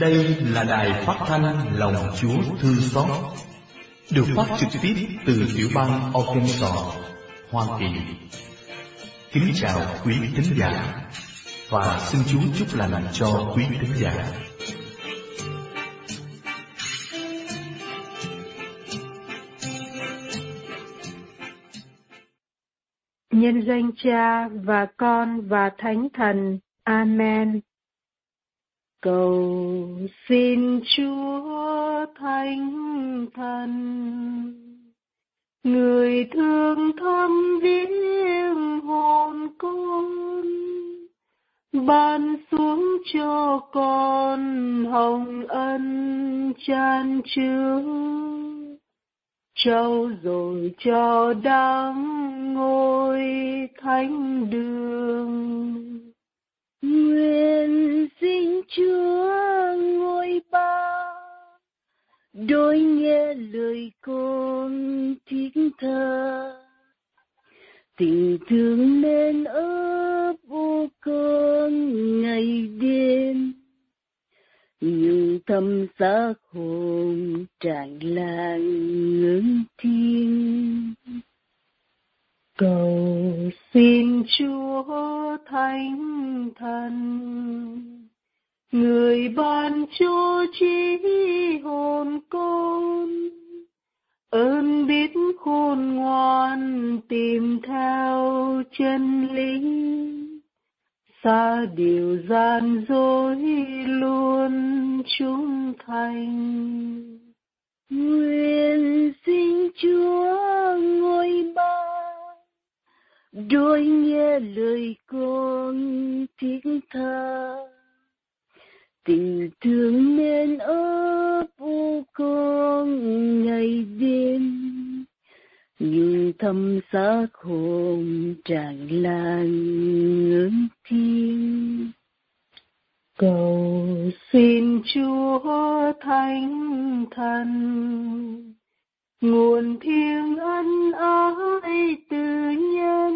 Đây là đài phát thanh Lòng Chúa Thương Xót, được phát trực tiếp từ tiểu bang Arkansas, Hoa Kỳ. Kính chào quý thính giả và xin Chúa chúc lành cho quý thính giả. Nhân danh Cha và Con và Thánh Thần. Amen. Cầu xin Chúa Thánh Thần, người thương thăm viếng hồn con, ban xuống cho con hồng ân chan chứa. Trao rồi cho đáng ngôi thánh đường nguyện xin chúa ngôi ba. Đôi nghe lời con thiết tha tình thương nên ấp ô con ngày đêm. Nhưng tâm xa hồn tràn lan ngưỡng thiên cầu xin chúa thánh thần. Người ban cho trí hồn con ơn biết khôn ngoan tìm theo chân lý. Xa điều gian dối luôn trung thành. Nguyện xin chúa ngôi ba đôi nghe lời con thiết tha. Tình thương nên ấp u con ngày đêm. Nhưng thâm xa khôn tràn lan ngưỡng thiên. Cầu xin chúa thánh thần nguồn thiêng ân ái từ nhân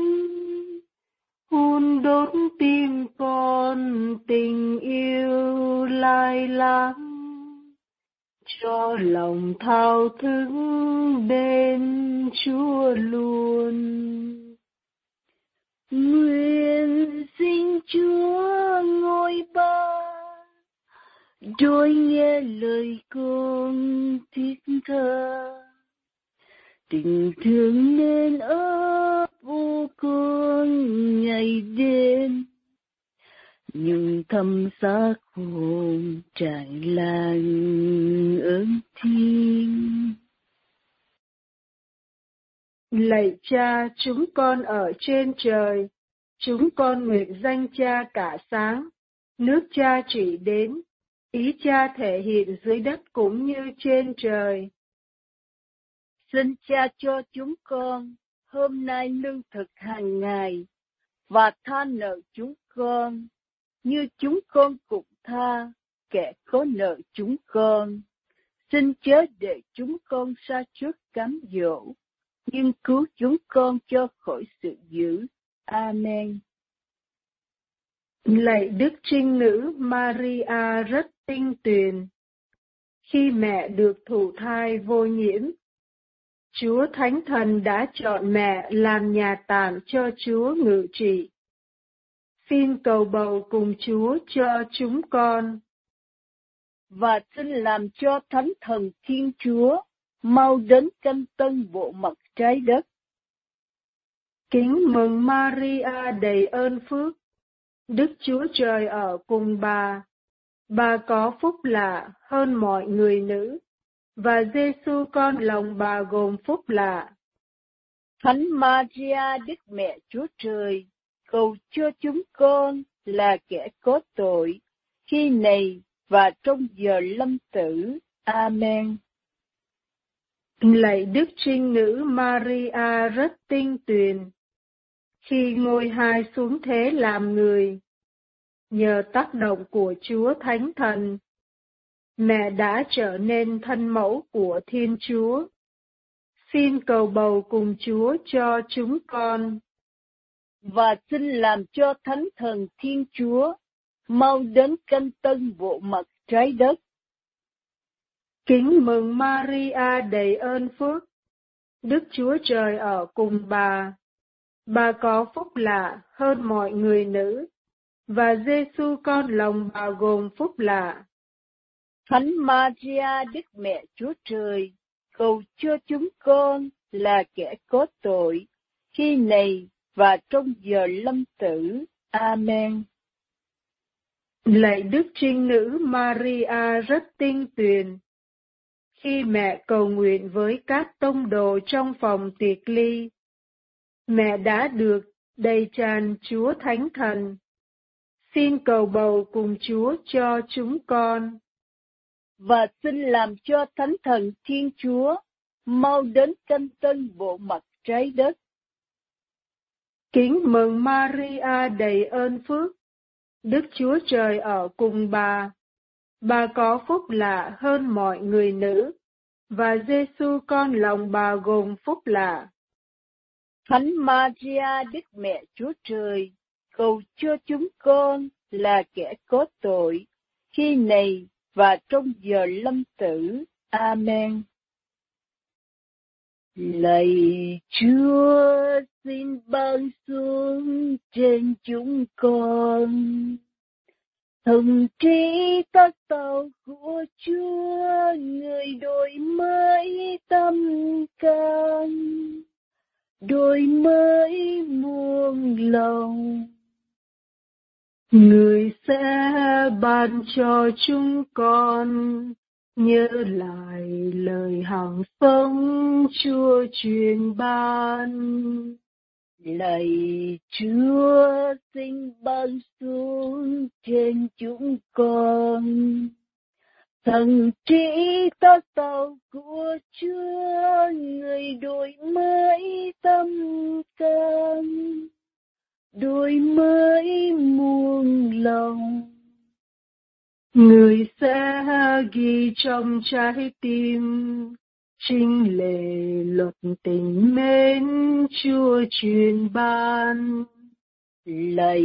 hun đốt tim con tình yêu lai láng cho lòng thao thức bên Chúa luôn. Nguyện xin Chúa ngôi ba, đôi nghe lời con thiết thơ. Tình thương nên ấp u con ngày đêm, nhưng thâm xác hồn trải làng ơn thiên. Lạy cha chúng con ở trên trời, chúng con nguyện danh cha cả sáng, nước cha chỉ đến, ý cha thể hiện dưới đất cũng như trên trời. Xin cha cho chúng con hôm nay lương thực hàng ngày và tha nợ chúng con như chúng con cũng tha kẻ có nợ chúng con. Xin chớ để chúng con xa trước cám dỗ, nhưng cứu chúng con cho khỏi sự dữ. Amen. Lạy Đức Trinh Nữ Maria rất tinh tuyền. Khi mẹ được thụ thai vô nhiễm, Chúa Thánh Thần đã chọn mẹ làm nhà tạm cho Chúa ngự trị xin cầu bầu cùng Chúa cho chúng con. Và xin làm cho Thánh Thần Thiên Chúa mau đến canh tân bộ mặt trái đất. Kính mừng Maria đầy ơn phước, Đức Chúa Trời ở cùng bà. Bà có phúc lạ hơn mọi người nữ, và Giêsu con lòng bà gồm phúc lạ. Thánh Maria Đức Mẹ Chúa Trời, cầu cho chúng con là kẻ có tội, khi này và trong giờ lâm tử. Amen. Lạy Đức Trinh Nữ Maria rất tinh tuyền, khi ngôi hai xuống thế làm người, nhờ tác động của Chúa Thánh Thần, mẹ đã trở nên thân mẫu của Thiên Chúa. Xin cầu bầu cùng Chúa cho chúng con và xin làm cho Thánh Thần Thiên Chúa mau đến canh tân bộ mặt trái đất. Kính mừng Maria đầy ơn phước, Đức Chúa Trời ở cùng bà. Bà có phúc lạ hơn mọi người nữ, và Giêsu con lòng bà gồm phúc lạ. Thánh Maria Đức Mẹ Chúa Trời, cầu cho chúng con là kẻ có tội, khi này và trong giờ lâm tử. Amen. Lạy Đức Trinh Nữ Maria rất tinh tuyền. Khi mẹ cầu nguyện với các tông đồ trong phòng tiệc ly, mẹ đã được đầy tràn Chúa Thánh Thần. Xin cầu bầu cùng Chúa cho chúng con. Và xin làm cho Thánh Thần Thiên Chúa mau đến canh tân bộ mặt trái đất. Kính mừng Maria đầy ơn phước, Đức Chúa Trời ở cùng bà. Bà có phúc lạ hơn mọi người nữ, và Giêsu con lòng bà gồm phúc lạ. Thánh Maria Đức Mẹ Chúa Trời, cầu cho chúng con là kẻ có tội, khi này và trong giờ lâm tử. Amen. Lạy Chúa, xin ban xuống trên chúng con thần trí các tàu của Chúa, người đổi mới tâm can đổi mới muôn lòng người sẽ ban cho chúng con nhớ lại lời hằng sống Chúa truyền ban. Lạy Chúa xin ban xuống trên chúng con. Thần trí ta tàu của Chúa, người đổi mới tâm can, đôi mới muôn lòng. Người sẽ ghi trong trái tim trinh lệ luật tình mến chúa truyền ban. Lạy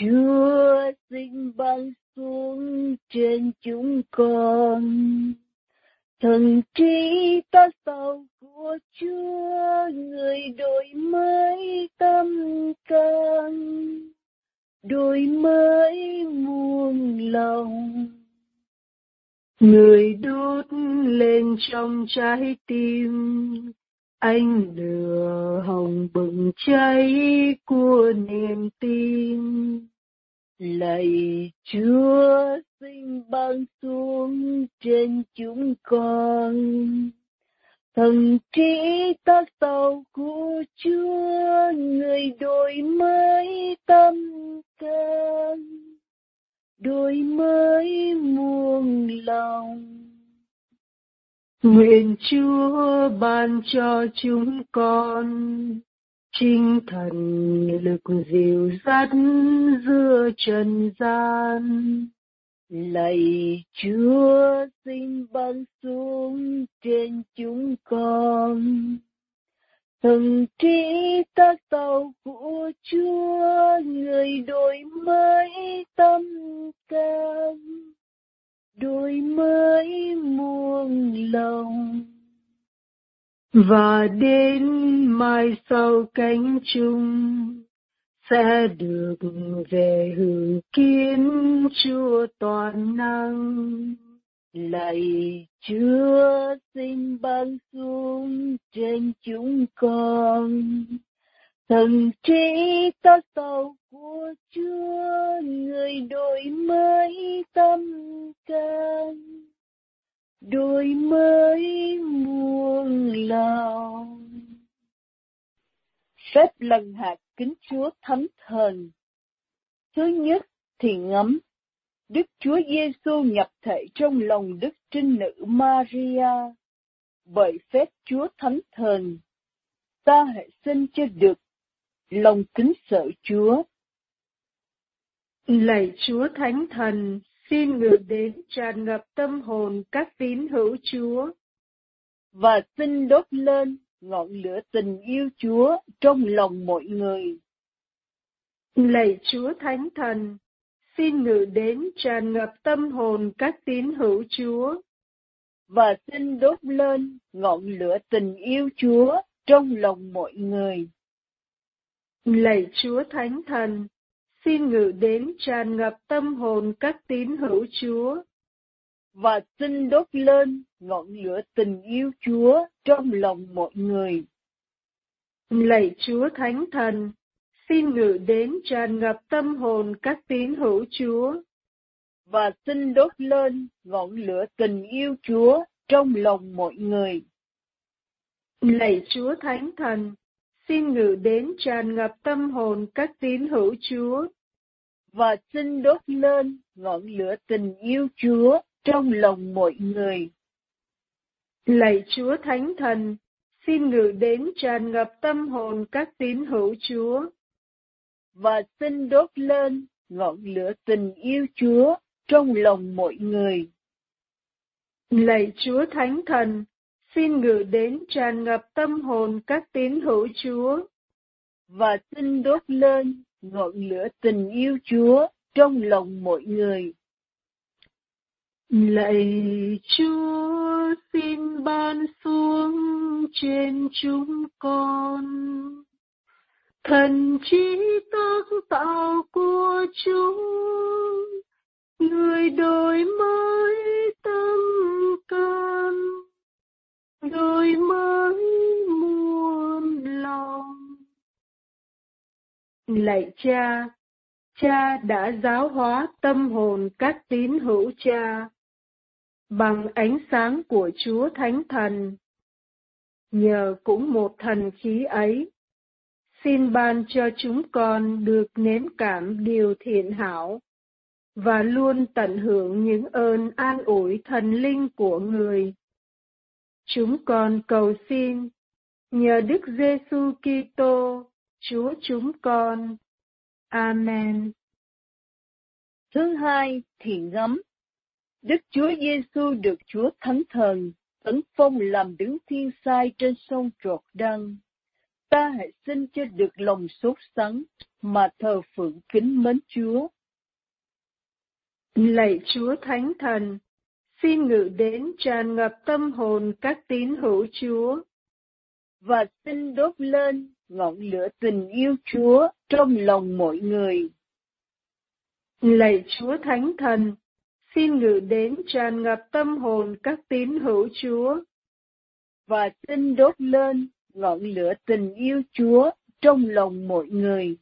chúa sinh ban xuống trên chúng con thần trí ta sau của chúa, người đổi mới tâm can, đổi mới muôn lòng. Người đốt lên trong trái tim anh lửa hồng bừng cháy của niềm tin lạy chúa xin ban xuống trên chúng con. Thần trí ta sau của chúa, người đổi mới tâm can. Đổi mới muôn lòng. Nguyện chúa ban cho chúng con tinh thần lực dịu dắt giữa trần gian. Lạy chúa xin ban xuống trên chúng con. Thần trí ta tàu của chúa, người đổi mới tâm can. Đổi mới muôn lòng và đến mai sau cánh chung, sẽ được về hưởng kiến Chúa toàn năng. Lạy Chúa xin ban xuống trên chúng con thần trí ta tàu của Chúa, người đổi mới tâm can đổi mới lần hạt kính Chúa Thánh Thần. Thứ nhất thì ngắm, Đức Chúa Giêsu nhập thể trong lòng Đức Trinh Nữ Maria. Bởi phép Chúa Thánh Thần, ta hãy xin cho được lòng kính sợ Chúa. Lạy Chúa Thánh Thần, xin ngự đến tràn ngập tâm hồn các tín hữu Chúa. Và xin đốt lên ngọn lửa tình yêu Chúa trong lòng mọi người. Lạy Chúa Thánh Thần, xin ngự đến tràn ngập tâm hồn các tín hữu Chúa. Và xin đốt lên ngọn lửa tình yêu Chúa trong lòng mọi người. Lạy Chúa Thánh Thần, xin ngự đến tràn ngập tâm hồn các tín hữu Chúa. Và xin đốt lên ngọn lửa tình yêu Chúa trong lòng mọi người. Lạy Chúa Thánh Thần, xin ngự đến tràn ngập tâm hồn các tín hữu Chúa. Và xin đốt lên ngọn lửa tình yêu Chúa trong lòng mọi người. Lạy Chúa Thánh Thần, xin ngự đến tràn ngập tâm hồn các tín hữu Chúa. Và xin đốt lên ngọn lửa tình yêu Chúa trong lòng mọi người. Lạy Chúa Thánh Thần, xin ngự đến tràn ngập tâm hồn các tín hữu Chúa. Và xin đốt lên ngọn lửa tình yêu Chúa trong lòng mọi người. Lạy Chúa Thánh Thần, xin ngự đến tràn ngập tâm hồn các tín hữu Chúa. Và xin đốt lên ngọn lửa tình yêu Chúa trong lòng mọi người. Lạy Chúa, xin ban xuống trên chúng con. Thần trí tác tạo của chúng, người đổi mới tâm can, đổi mới muôn lòng. Lạy cha cha đã giáo hóa tâm hồn các tín hữu cha bằng ánh sáng của Chúa Thánh Thần. Nhờ cũng một thần khí ấy, xin ban cho chúng con được nếm cảm điều thiện hảo và luôn tận hưởng những ơn an ủi thần linh của người. Chúng con cầu xin nhờ Đức Giêsu Kitô, Chúa chúng con. Amen. Thứ hai, thiện gấm Đức Chúa Giêsu được Chúa Thánh Thần tấn phong làm đứng thiên sai trên sông trột đăng. Ta hãy xin cho được lòng sốt sắng mà thờ phượng kính mến Chúa. Lạy Chúa Thánh Thần, xin ngự đến tràn ngập tâm hồn các tín hữu Chúa. Và xin đốt lên ngọn lửa tình yêu Chúa trong lòng mọi người. Lạy Chúa Thánh Thần, xin ngự đến tràn ngập tâm hồn các tín hữu Chúa. Và xin đốt lên ngọn lửa tình yêu Chúa trong lòng mọi người.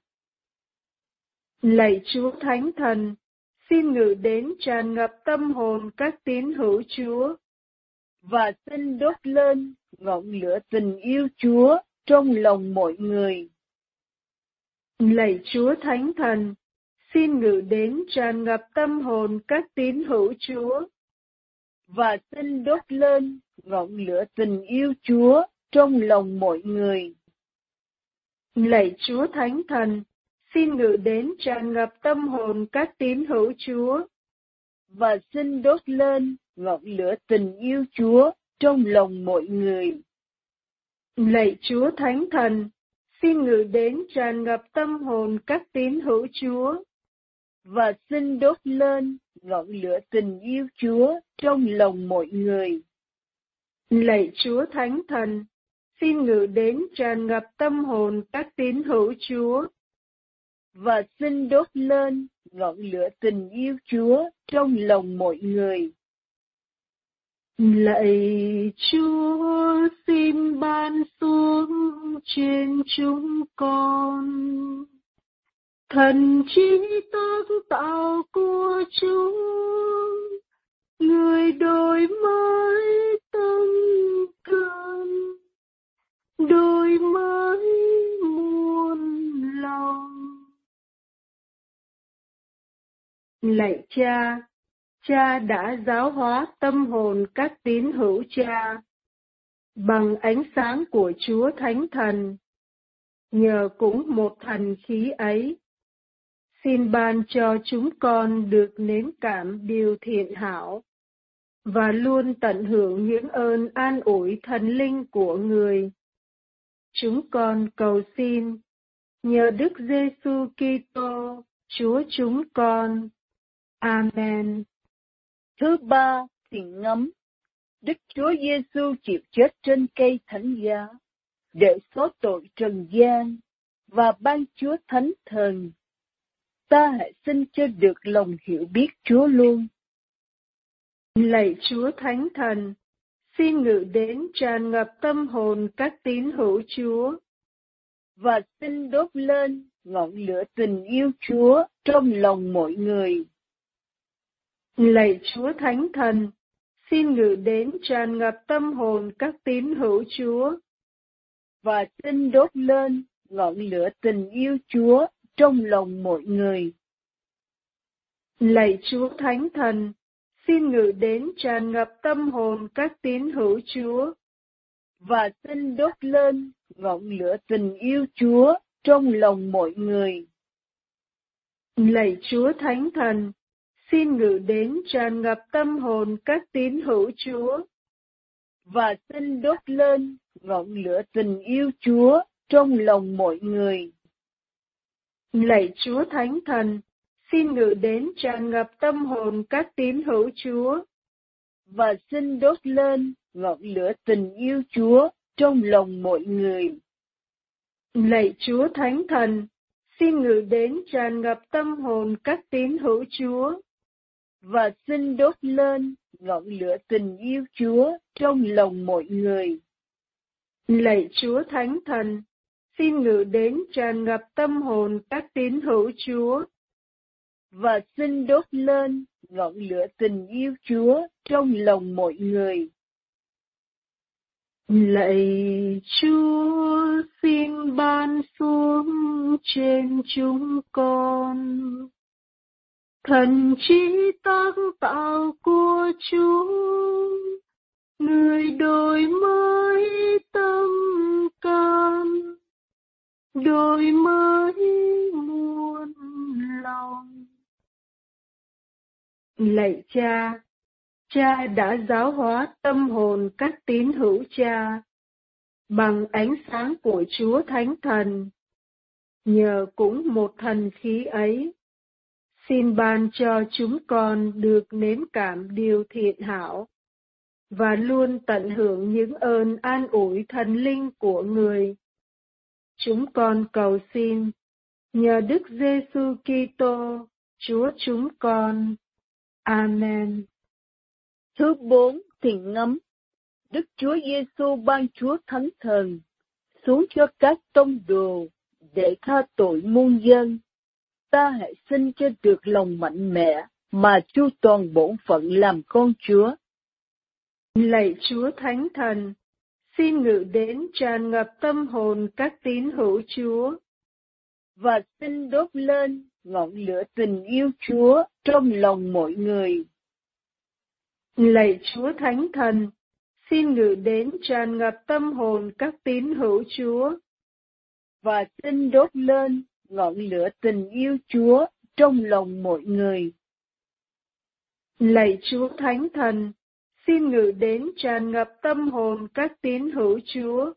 Lạy Chúa Thánh Thần, xin ngự đến tràn ngập tâm hồn các tín hữu Chúa. Và xin đốt lên ngọn lửa tình yêu Chúa trong lòng mọi người. Lạy Chúa Thánh Thần, xin ngự đến tràn ngập tâm hồn các tín hữu Chúa. Và xin đốt lên ngọn lửa tình yêu Chúa trong lòng mọi người. Lạy Chúa Thánh Thần, xin ngự đến tràn ngập tâm hồn các tín hữu Chúa. Và xin đốt lên ngọn lửa tình yêu Chúa trong lòng mọi người. Lạy Chúa Thánh Thần, xin ngự đến tràn ngập tâm hồn các tín hữu Chúa và xin đốt lên ngọn lửa tình yêu Chúa trong lòng mọi người. Lạy Chúa Thánh Thần, xin ngự đến tràn ngập tâm hồn các tín hữu Chúa. Và xin đốt lên ngọn lửa tình yêu Chúa trong lòng mọi người. Lạy Chúa xin ban xuống trên chúng con thần trí tác tạo của chúng, người đổi mới tâm can. Đổi mới muôn lòng. Lạy cha cha đã giáo hóa tâm hồn các tín hữu cha. Bằng ánh sáng của chúa thánh thần, nhờ cũng một thần khí ấy xin ban cho chúng con được nếm cảm điều thiện hảo và luôn tận hưởng những ơn an ủi thần linh của người. Chúng con cầu xin nhờ Đức Giêsu Kitô, Chúa chúng con. Amen. Thứ ba thì ngấm. Đức Chúa Giêsu chịu chết trên cây thánh giá để xóa tội trần gian và ban Chúa Thánh Thần. Ta hãy xin cho được lòng hiểu biết Chúa luôn. Lạy Chúa Thánh Thần, xin ngự đến tràn ngập tâm hồn các tín hữu Chúa. Và xin đốt lên ngọn lửa tình yêu Chúa trong lòng mọi người. Lạy Chúa Thánh Thần, xin ngự đến tràn ngập tâm hồn các tín hữu Chúa. Và xin đốt lên ngọn lửa tình yêu Chúa trong lòng mọi người. Lạy Chúa Thánh Thần, xin ngự đến tràn ngập tâm hồn các tín hữu Chúa. Và xin đốt lên ngọn lửa tình yêu Chúa trong lòng mọi người. Lạy Chúa Thánh Thần, xin ngự đến tràn ngập tâm hồn các tín hữu Chúa. Và xin đốt lên ngọn lửa tình yêu Chúa trong lòng mọi người. Lạy Chúa Thánh Thần, xin ngự đến tràn ngập tâm hồn các tín hữu Chúa. Và xin đốt lên ngọn lửa tình yêu Chúa trong lòng mọi người. Lạy Chúa Thánh Thần, xin ngự đến tràn ngập tâm hồn các tín hữu Chúa. Và xin đốt lên ngọn lửa tình yêu Chúa trong lòng mọi người. Lạy Chúa Thánh Thần, xin ngự đến tràn ngập tâm hồn các tín hữu Chúa. Và xin đốt lên ngọn lửa tình yêu Chúa trong lòng mọi người. Lạy Chúa, xin ban xuống trên chúng con thần trí tác tạo của Chúa, người đổi mới tâm can đời mới muôn lòng lạy cha cha đã giáo hóa tâm hồn các tín hữu cha bằng ánh sáng của Chúa Thánh Thần. Nhờ cũng một thần khí ấy, xin ban cho chúng con được nếm cảm điều thiện hảo và luôn tận hưởng những ơn an ủi thần linh của người. Chúng con cầu xin nhờ Đức Giêsu Kitô, Chúa chúng con. Amen. Thứ bốn thì ngấm. Đức Chúa Giêsu ban Chúa Thánh Thần xuống cho các tông đồ để tha tội muôn dân. Ta hãy xin cho được lòng mạnh mẽ mà chu toàn bổn phận làm con Chúa. Lạy Chúa Thánh Thần, xin ngự đến tràn ngập tâm hồn các tín hữu Chúa. Và xin đốt lên ngọn lửa tình yêu Chúa trong lòng mọi người. Lạy Chúa Thánh Thần, xin ngự đến tràn ngập tâm hồn các tín hữu Chúa. Và xin đốt lên ngọn lửa tình yêu Chúa trong lòng mọi người. Lạy Chúa Thánh Thần, xin ngự đến tràn ngập tâm hồn các tín hữu Chúa.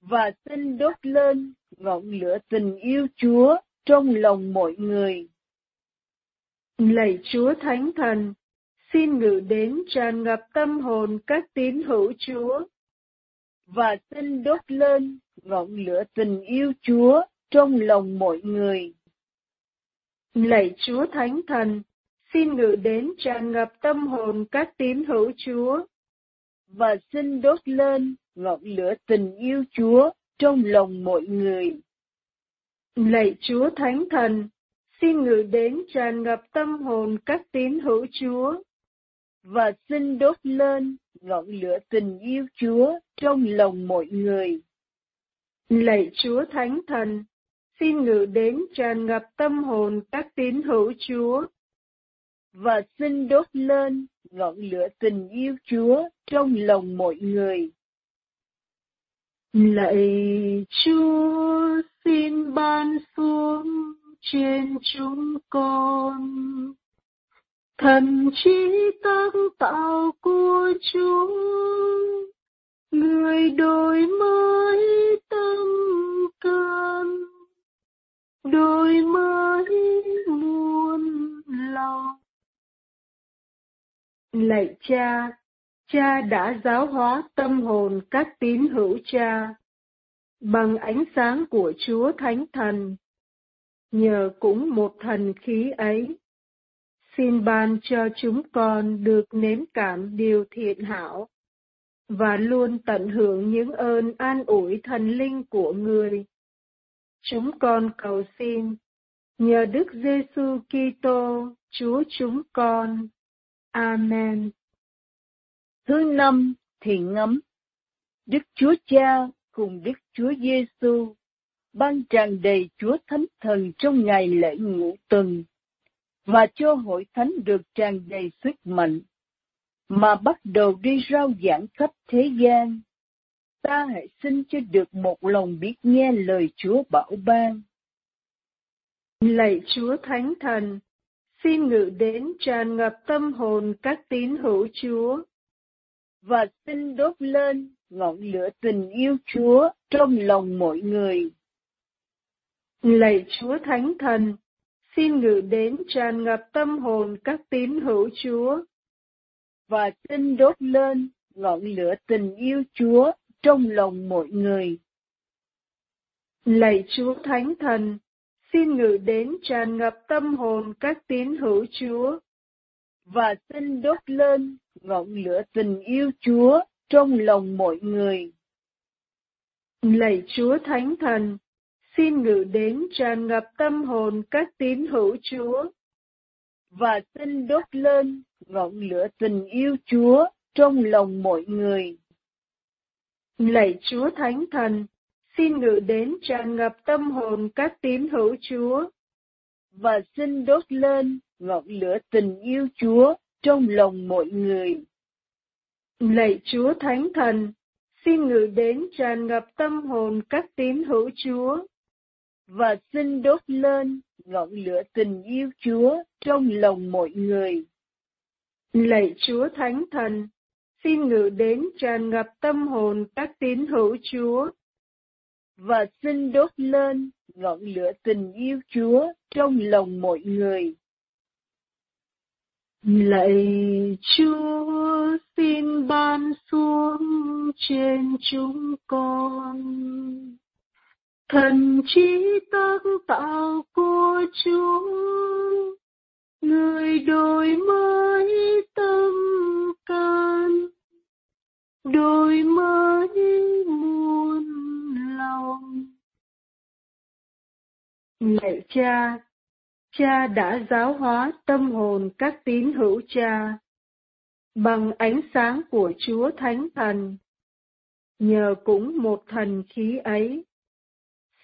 Và xin đốt lên ngọn lửa tình yêu Chúa trong lòng mọi người. Lạy Chúa Thánh Thần, xin ngự đến tràn ngập tâm hồn các tín hữu Chúa. Và xin đốt lên ngọn lửa tình yêu Chúa trong lòng mọi người. Lạy Chúa Thánh Thần, xin ngự đến tràn ngập tâm hồn các tín hữu Chúa. Và xin đốt lên ngọn lửa tình yêu Chúa trong lòng mọi người. Lạy Chúa Thánh Thần, xin ngự đến tràn ngập tâm hồn các tín hữu Chúa và xin đốt lên ngọn lửa tình yêu Chúa trong lòng mọi người. Lạy Chúa Thánh Thần, xin ngự đến tràn ngập tâm hồn các tín hữu Chúa. Và xin đốt lên ngọn lửa tình yêu Chúa trong lòng mọi người. Lạy Chúa, xin ban xuống trên chúng con thần trí tác tạo của Chúa, người đổi mới tâm can, đổi mới muôn lòng. Lạy cha, cha đã giáo hóa tâm hồn các tín hữu cha bằng ánh sáng của Chúa Thánh Thần. Nhờ cũng một thần khí ấy, xin ban cho chúng con được nếm cảm điều thiện hảo và luôn tận hưởng những ơn an ủi thần linh của người. Chúng con cầu xin nhờ Đức Giêsu Kitô, Chúa chúng con. Amen. Thứ năm, thiện ngắm. Đức Chúa Cha cùng Đức Chúa Giêsu ban tràn đầy Chúa Thánh Thần trong ngày lễ ngũ tuần và cho hội thánh được tràn đầy sức mạnh mà bắt đầu đi rao giảng khắp thế gian. Ta hãy xin cho được một lòng biết nghe lời Chúa bảo ban. Lạy Chúa Thánh Thần, xin ngự đến tràn ngập tâm hồn các tín hữu Chúa và xin đốt lên ngọn lửa tình yêu Chúa trong lòng mọi người. Lạy Chúa Thánh Thần, xin ngự đến tràn ngập tâm hồn các tín hữu Chúa và xin đốt lên ngọn lửa tình yêu Chúa trong lòng mọi người. Lạy Chúa Thánh Thần, xin ngự đến tràn ngập tâm hồn các tín hữu Chúa và xin đốt lên ngọn lửa tình yêu Chúa trong lòng mọi người. Lạy Chúa Thánh Thần, xin ngự đến tràn ngập tâm hồn các tín hữu Chúa và xin đốt lên ngọn lửa tình yêu Chúa trong lòng mọi người. Lạy Chúa Thánh Thần, xin ngự đến tràn ngập tâm hồn các tín hữu Chúa và xin đốt lên ngọn lửa tình yêu Chúa trong lòng mọi người. Lạy Chúa Thánh Thần, xin ngự đến tràn ngập tâm hồn các tín hữu Chúa và xin đốt lên ngọn lửa tình yêu Chúa trong lòng mọi người. Lạy Chúa Thánh Thần, xin ngự đến tràn ngập tâm hồn các tín hữu Chúa và xin đốt lên ngọn lửa tình yêu Chúa trong lòng mọi người. Lạy Chúa, xin ban xuống trên chúng con thần trí tác tạo của Chúa, người đổi mới tâm can, đổi mới muôn lạy cha cha đã giáo hóa tâm hồn các tín hữu cha bằng ánh sáng của Chúa Thánh Thần. Nhờ cũng một thần khí ấy,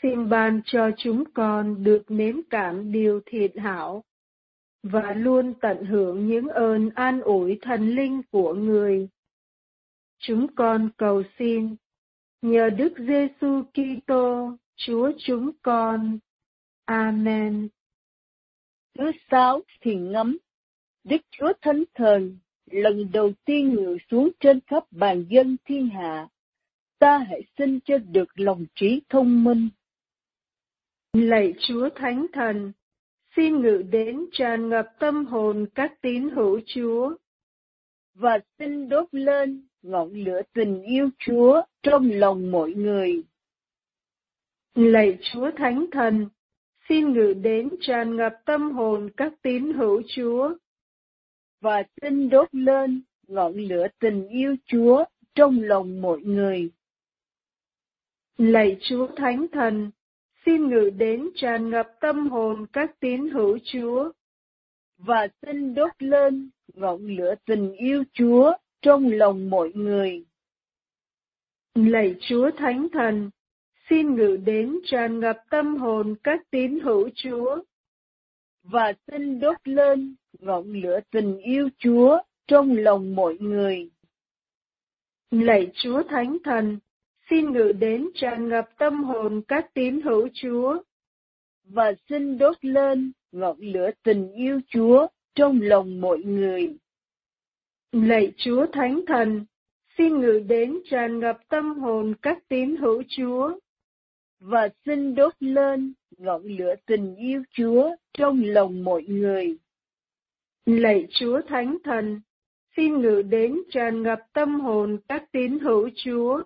xin ban cho chúng con được nếm cảm điều thiện hảo và luôn tận hưởng những ơn an ủi thần linh của người. Chúng con cầu xin nhờ Đức Giêsu Kitô, Chúa chúng con. Amen. Thứ sáu thiền ngắm, Đức Chúa Thánh Thần lần đầu tiên ngự xuống trên khắp bàn dân thiên hạ, ta hãy xin cho được lòng trí thông minh. Lạy Chúa Thánh Thần, xin ngự đến tràn ngập tâm hồn các tín hữu Chúa, và xin đốt lên ngọn lửa tình yêu Chúa trong lòng mọi người. Lạy Chúa Thánh Thần, xin ngự đến tràn ngập tâm hồn các tín hữu Chúa, và xin đốt lên ngọn lửa tình yêu Chúa trong lòng mọi người. Lạy Chúa Thánh Thần, xin ngự đến tràn ngập tâm hồn các tín hữu Chúa, và xin đốt lên ngọn lửa tình yêu Chúa trong lòng mọi người. Lạy Chúa Thánh Thần, xin ngự đến tràn ngập tâm hồn các tín hữu Chúa, và xin đốt lên ngọn lửa tình yêu Chúa trong lòng mọi người. Lạy Chúa Thánh Thần, xin ngự đến tràn ngập tâm hồn các tín hữu Chúa, và xin đốt lên ngọn lửa tình yêu Chúa trong lòng mọi người. Lạy Chúa Thánh Thần, xin ngự đến tràn ngập tâm hồn các tín hữu Chúa, và xin đốt lên ngọn lửa tình yêu Chúa trong lòng mọi người. Lạy Chúa Thánh Thần, xin ngự đến tràn ngập tâm hồn các tín hữu Chúa.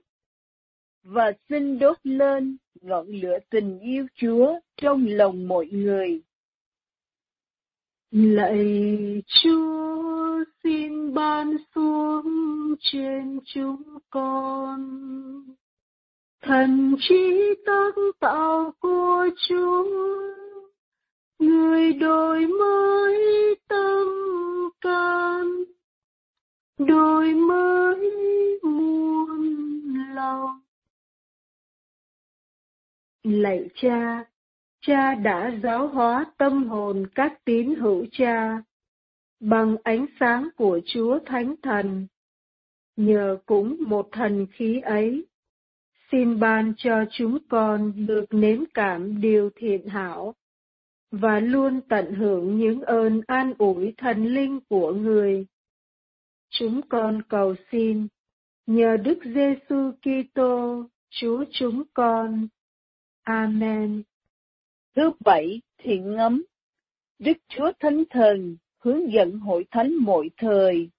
Và xin đốt lên ngọn lửa tình yêu Chúa trong lòng mọi người. Lạy Chúa xin ban xuống trên chúng con thần trí tác tạo của Chúa người đổi mới tâm can đổi mới muôn lòng lạy cha cha đã giáo hóa tâm hồn các tín hữu cha bằng ánh sáng của Chúa Thánh Thần. Nhờ cũng một thần khí ấy, xin ban cho chúng con được nếm cảm điều thiện hảo và luôn tận hưởng những ơn an ủi thần linh của người. Chúng con cầu xin nhờ Đức Giêsu Kitô, Chúa chúng con. Amen. Thứ bảy, thiện ngấm. Đức Chúa Thánh Thần hướng dẫn hội thánh mọi thời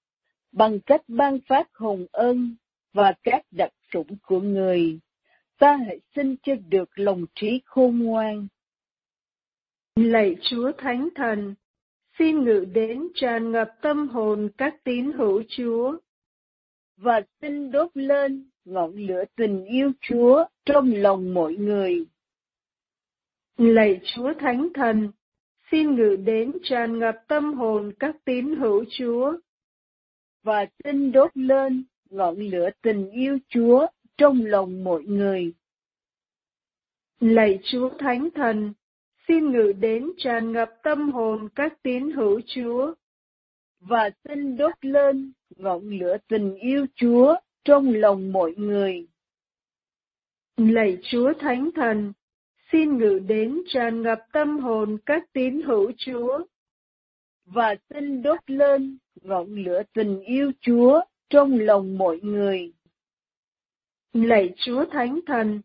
bằng cách ban phát hồng ân và các đặc sủng của người. Ta hãy xin cho được lòng trí khôn ngoan. Lạy Chúa Thánh Thần, xin ngự đến tràn ngập tâm hồn các tín hữu Chúa. Và xin đốt lên ngọn lửa tình yêu Chúa trong lòng mọi người. Lạy Chúa Thánh Thần, xin ngự đến tràn ngập tâm hồn các tín hữu Chúa. Và xin đốt lên ngọn lửa tình yêu Chúa trong lòng mọi người. Lạy Chúa Thánh Thần, xin ngự đến tràn ngập tâm hồn các tín hữu Chúa. Và xin đốt lên ngọn lửa tình yêu Chúa trong lòng mọi người. Lạy Chúa Thánh Thần, xin ngự đến tràn ngập tâm hồn các tín hữu Chúa. Và xin đốt lên ngọn lửa tình yêu Chúa trong lòng mọi người. Lạy Chúa Thánh Thần,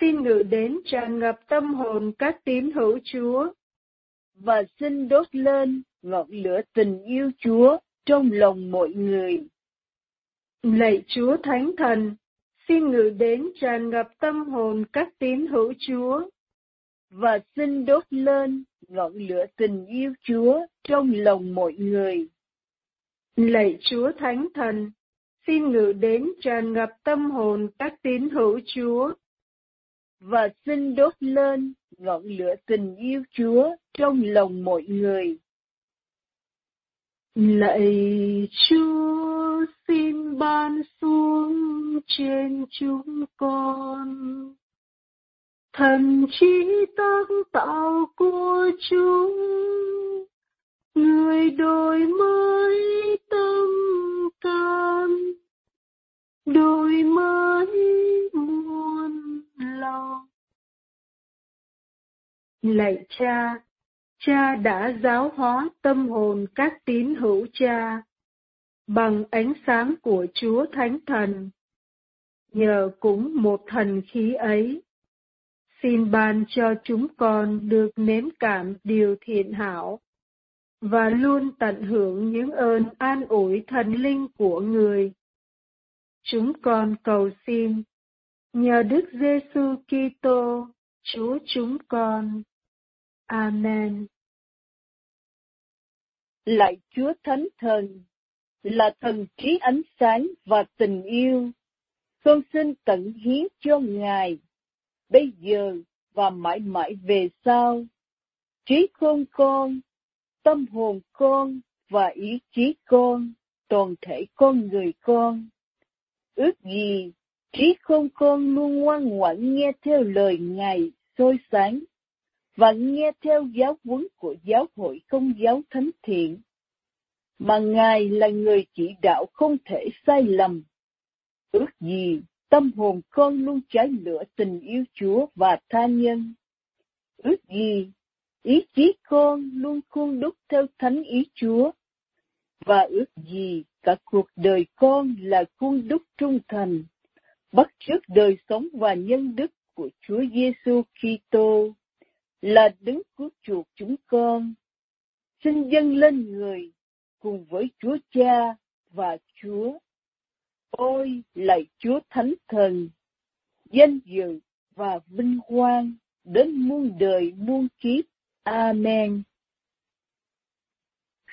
xin ngự đến tràn ngập tâm hồn các tín hữu Chúa. Và xin đốt lên ngọn lửa tình yêu Chúa trong lòng mọi người. Lạy Chúa Thánh Thần, xin ngự đến tràn ngập tâm hồn các tín hữu Chúa và xin đốt lên ngọn lửa tình yêu Chúa trong lòng mọi người. Lạy Chúa Thánh Thần, xin ngự đến tràn ngập tâm hồn các tín hữu Chúa. Và xin đốt lên ngọn lửa tình yêu Chúa trong lòng mọi người. Lạy Chúa, xin ban xuống trên chúng con thần trí tác tạo của chúng, người đổi mới lạy cha cha đã giáo hóa tâm hồn các tín hữu cha bằng ánh sáng của chúa thánh thần nhờ cũng một thần khí ấy xin ban cho chúng con được nếm cảm điều thiện hảo và luôn tận hưởng những ơn an ủi thần linh của người. Chúng con cầu xin nhờ Đức Giêsu Kitô, Chúa chúng con. Amen. Lạy Chúa Thánh Thần, là thần trí ánh sáng và tình yêu, con xin tận hiến cho Ngài bây giờ và mãi mãi về sau. Trí khôn con, tâm hồn con và ý chí con, toàn thể con người con. Ước gì trí khôn con luôn ngoan ngoãn nghe theo lời Ngài soi sáng và nghe theo giáo huấn của giáo hội công giáo thánh thiện, mà Ngài là người chỉ đạo không thể sai lầm. Ước gì Tâm hồn con luôn cháy lửa tình yêu Chúa và tha nhân. Ước gì, ý chí con luôn khuôn đúc theo thánh ý Chúa. Và ước gì cả cuộc đời con là khuôn đúc trung thành, bắt chước đời sống và nhân đức của Chúa Giêsu Kitô là đứng cứu chuộc chúng con. Xin dâng lên người cùng với Chúa Cha và Chúa. Ôi lạy Chúa Thánh Thần, danh dự và vinh quang đến muôn đời muôn kiếp. Amen.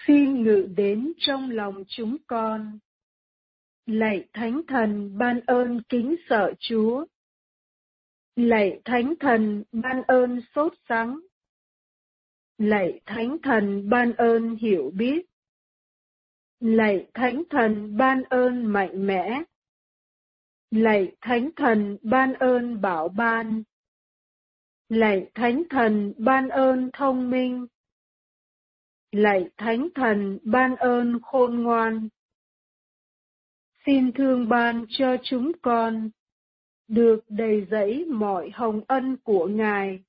Xin ngự đến trong lòng chúng con. Lạy Thánh Thần ban ơn kính sợ Chúa. Lạy Thánh Thần ban ơn sốt sắng. Lạy Thánh Thần ban ơn hiểu biết. Lạy Thánh Thần ban ơn mạnh mẽ. Lạy Thánh Thần ban ơn bảo ban. Lạy Thánh Thần ban ơn thông minh. Lạy Thánh Thần ban ơn khôn ngoan. Xin thương ban cho chúng con được đầy dẫy mọi hồng ân của Ngài.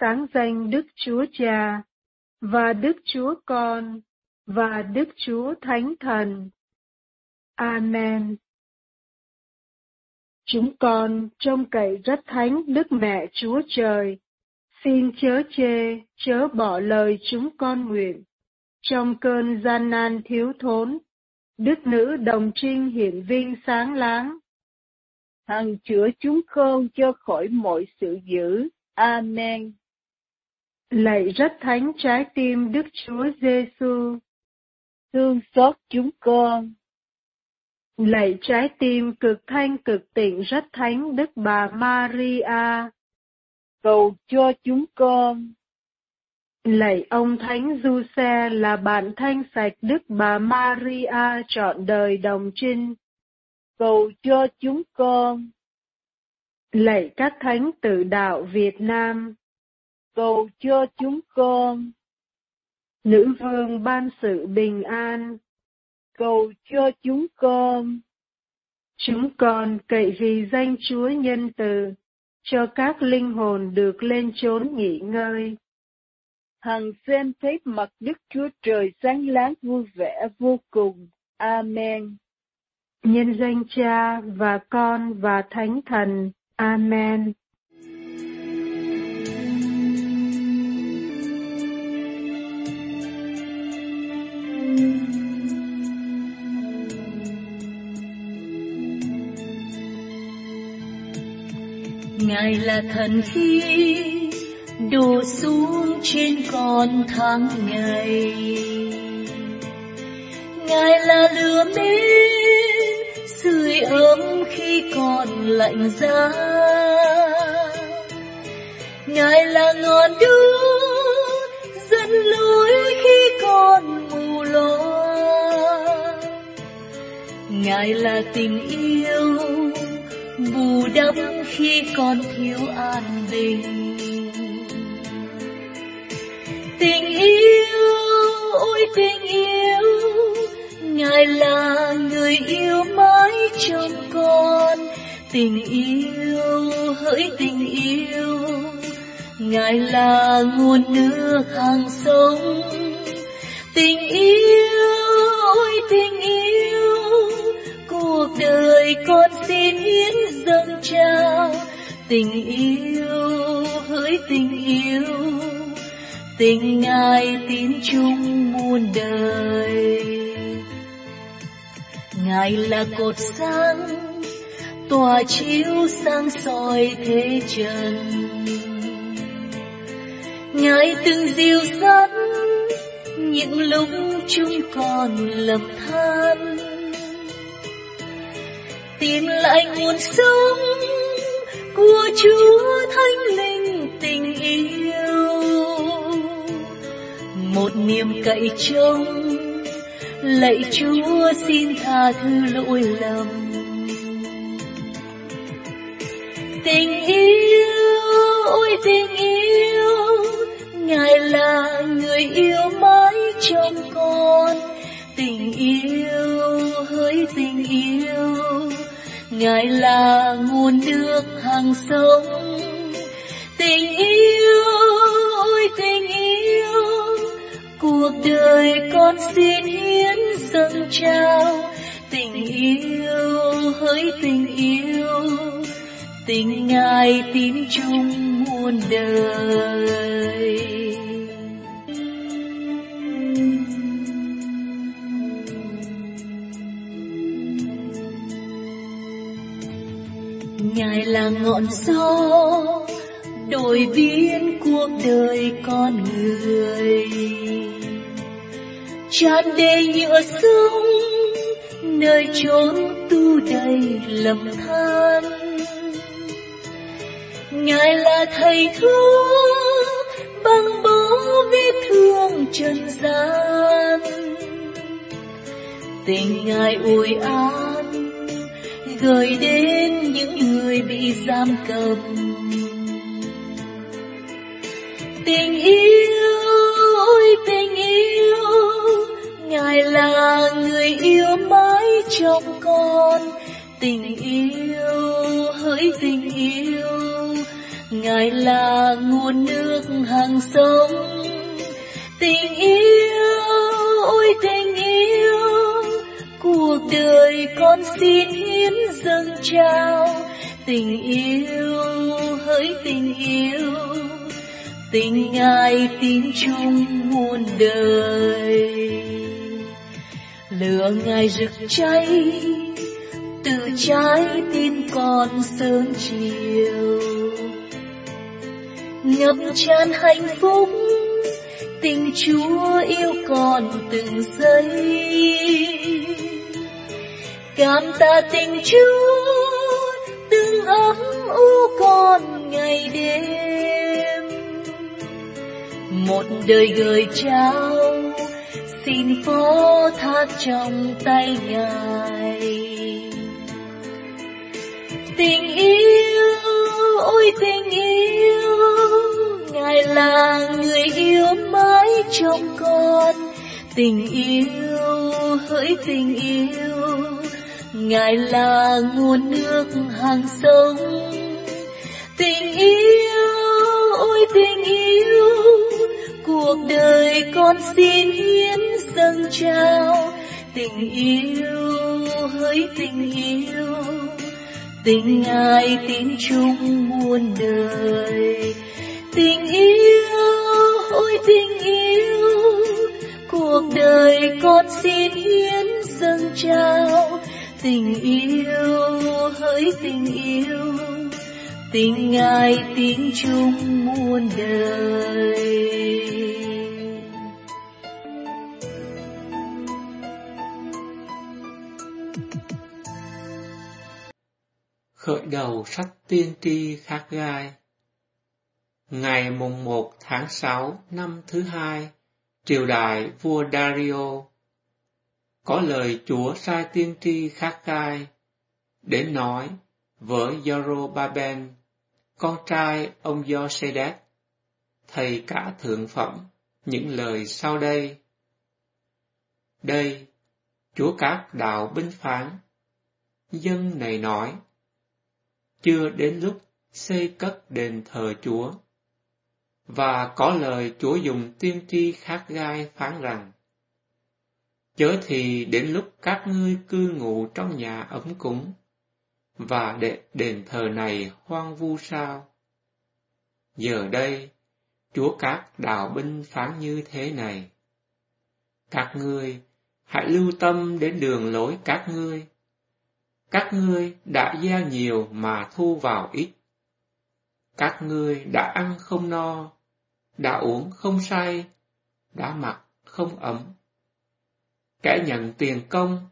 Sáng danh Đức Chúa Cha và Đức Chúa Con và Đức Chúa Thánh Thần. Amen. Chúng con trông cậy rất thánh Đức Mẹ Chúa Trời, xin chớ chê, chớ bỏ lời chúng con nguyện. Trong cơn gian nan thiếu thốn, Đức Nữ Đồng Trinh hiển vinh sáng láng. Hằng chữa chúng con cho khỏi mọi sự dữ. Amen. Lạy rất thánh trái tim Đức Chúa Giêsu, thương xót chúng con. Lạy trái tim cực thanh cực tịnh rất thánh Đức Bà Maria, cầu cho chúng con. Lạy ông Thánh Du Xe là bạn thanh sạch Đức Bà Maria trọn đời đồng trinh, cầu cho chúng con. Lạy các thánh tử đạo Việt Nam, cầu cho chúng con. Nữ vương ban sự bình an, cầu cho chúng con. Chúng con cậy vì danh Chúa nhân từ, cho các linh hồn được lên chốn nghỉ ngơi. Hằng xem thấy mặt Đức Chúa Trời sáng láng vui vẻ vô cùng. Amen. Nhân danh Cha và Con và Thánh Thần. Amen. Ngài là thần khi đổ xuống trên con tháng ngày. Ngài là lửa mến sưởi ấm khi còn lạnh giá. Ngài là ngọn đuốc dẫn lối khi còn mù loa. Ngài là tình yêu bù đắp khi còn thiếu an bình tình yêu, ôi tình yêu ngài là người yêu mãi trong con. Tình yêu, hỡi tình yêu. Ngài là nguồn nước hàng sống. Tình yêu, ôi tình yêu. Cuộc đời con xin hiến dâng trao tình yêu, hỡi tình yêu. Tình ngài tin chung muôn đời ngài là cột sáng tỏa chiếu sáng soi thế trần ngài từng dìu dắt những lúc chúng con lầm than tìm lại nguồn sống của Chúa Thánh Linh tình yêu. Một niềm cậy trông, lạy Chúa xin tha thứ lỗi lầm. Tình yêu, ôi tình yêu, Ngài là người yêu mãi trong con. Tình yêu, hỡi tình yêu, Ngài là nguồn nước hàng sống. Tình yêu, ôi tình yêu, Cuộc đời con xin hiến dâng trao. Tình yêu, hỡi tình yêu. Tình ngài tin chung muôn đời. Ngài là ngọn gió đổi biến cuộc đời con người. Tràn đầy nhựa sông, nơi chốn tu đầy lầm than. Ngài là thầy thuốc băng bó vết thương trần gian. Tình ngài ủi an, gửi đến những người bị giam cầm tình yêu, ôi tình yêu. Ngài là người yêu mãi trong con. Tình yêu, hỡi tình yêu. Ngài là nguồn nước hàng sống. Tình yêu, ôi tình yêu. Cuộc đời con xin hiến dâng trao. Tình yêu, hỡi tình yêu tình ngài tin chung muôn đời? Lửa ngài rực cháy, từ trái tim con sớm chiều. Ngập tràn hạnh phúc, tình chúa yêu con từng giây. Cảm tạ tình chúa, từng ấm u con ngày đêm một đời gửi trao. Xin phó thác trong tay ngài. Tình yêu, ôi tình yêu, ngài là người yêu mãi trong con. Tình yêu, hỡi tình yêu, ngài là nguồn nước hàng sống tình yêu, ôi tình yêu. Cuộc đời con xin hiến dâng trao. Tình yêu, hỡi tình yêu. Tình ai tin chung muôn đời. Tình yêu, ôi tình yêu. Cuộc đời con xin hiến dâng trao. Tình yêu, hỡi tình yêu tình ngài tiếng chung muôn đời khởi đầu sách tiên tri khắc gai. Ngày mùng 1 tháng 6 năm thứ hai, triều đại vua Dario, có lời Chúa sai tiên tri khắc gai để nói với Jerobaben, con trai ông Josedek, thầy cả thượng phẩm, những lời sau đây. Đây, Chúa các đạo binh phán, dân này nói, chưa đến lúc xây cất đền thờ Chúa. Và có lời Chúa dùng tiên tri khác gai phán rằng, Chớ thì đến lúc các ngươi cư ngụ trong nhà ấm cúng, và để đền thờ này hoang vu sao? Giờ đây, Chúa các đạo binh phán như thế này. Các ngươi, hãy lưu tâm đến đường lối các ngươi, các ngươi đã gieo nhiều mà thu vào ít. Các ngươi đã ăn không no, đã uống không say, đã mặc không ấm. Kẻ nhận tiền công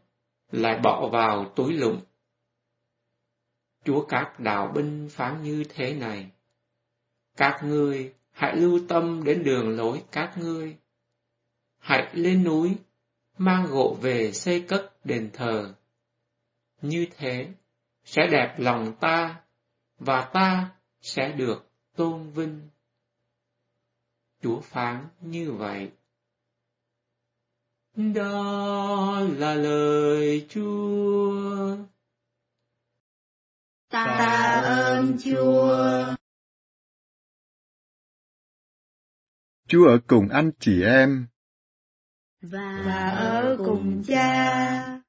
lại bỏ vào túi lụng. Chúa các đạo binh phán như thế này. Các ngươi hãy lưu tâm đến đường lối các ngươi. Hãy lên núi, mang gỗ về xây cất đền thờ như thế sẽ đẹp lòng ta và ta sẽ được tôn vinh. Chúa phán như vậy. Đó là lời Chúa. Ta ơn Chúa. Chúa ở cùng anh chị em. Và, và ở cùng cha.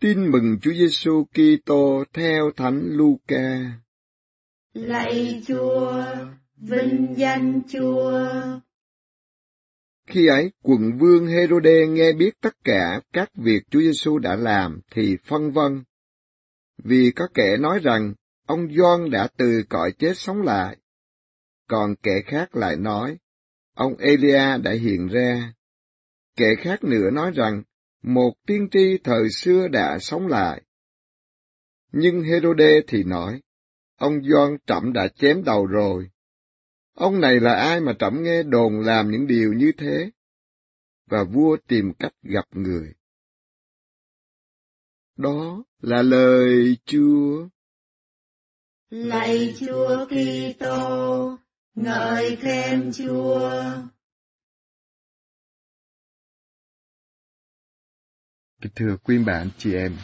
Tin mừng Chúa Giêsu Kitô theo Thánh Luca. Lạy Chúa, vinh danh Chúa. Khi ấy, quận vương Herode nghe biết tất cả các việc Chúa Giêsu đã làm thì phân vân vì có kẻ nói rằng ông Doan đã từ cõi chết sống lại. Còn kẻ khác lại nói, ông Elia đã hiện ra. Kẻ khác nữa nói rằng, một tiên tri thời xưa đã sống lại. Nhưng Herode thì nói, ông Doan trẫm đã chém đầu rồi. Ông này là ai mà trẫm nghe đồn làm những điều như thế? Và vua tìm cách gặp người. Đó là lời Chúa. Lạy Chúa Kitô, ngợi khen Chúa. Kính thưa quý bạn chị em,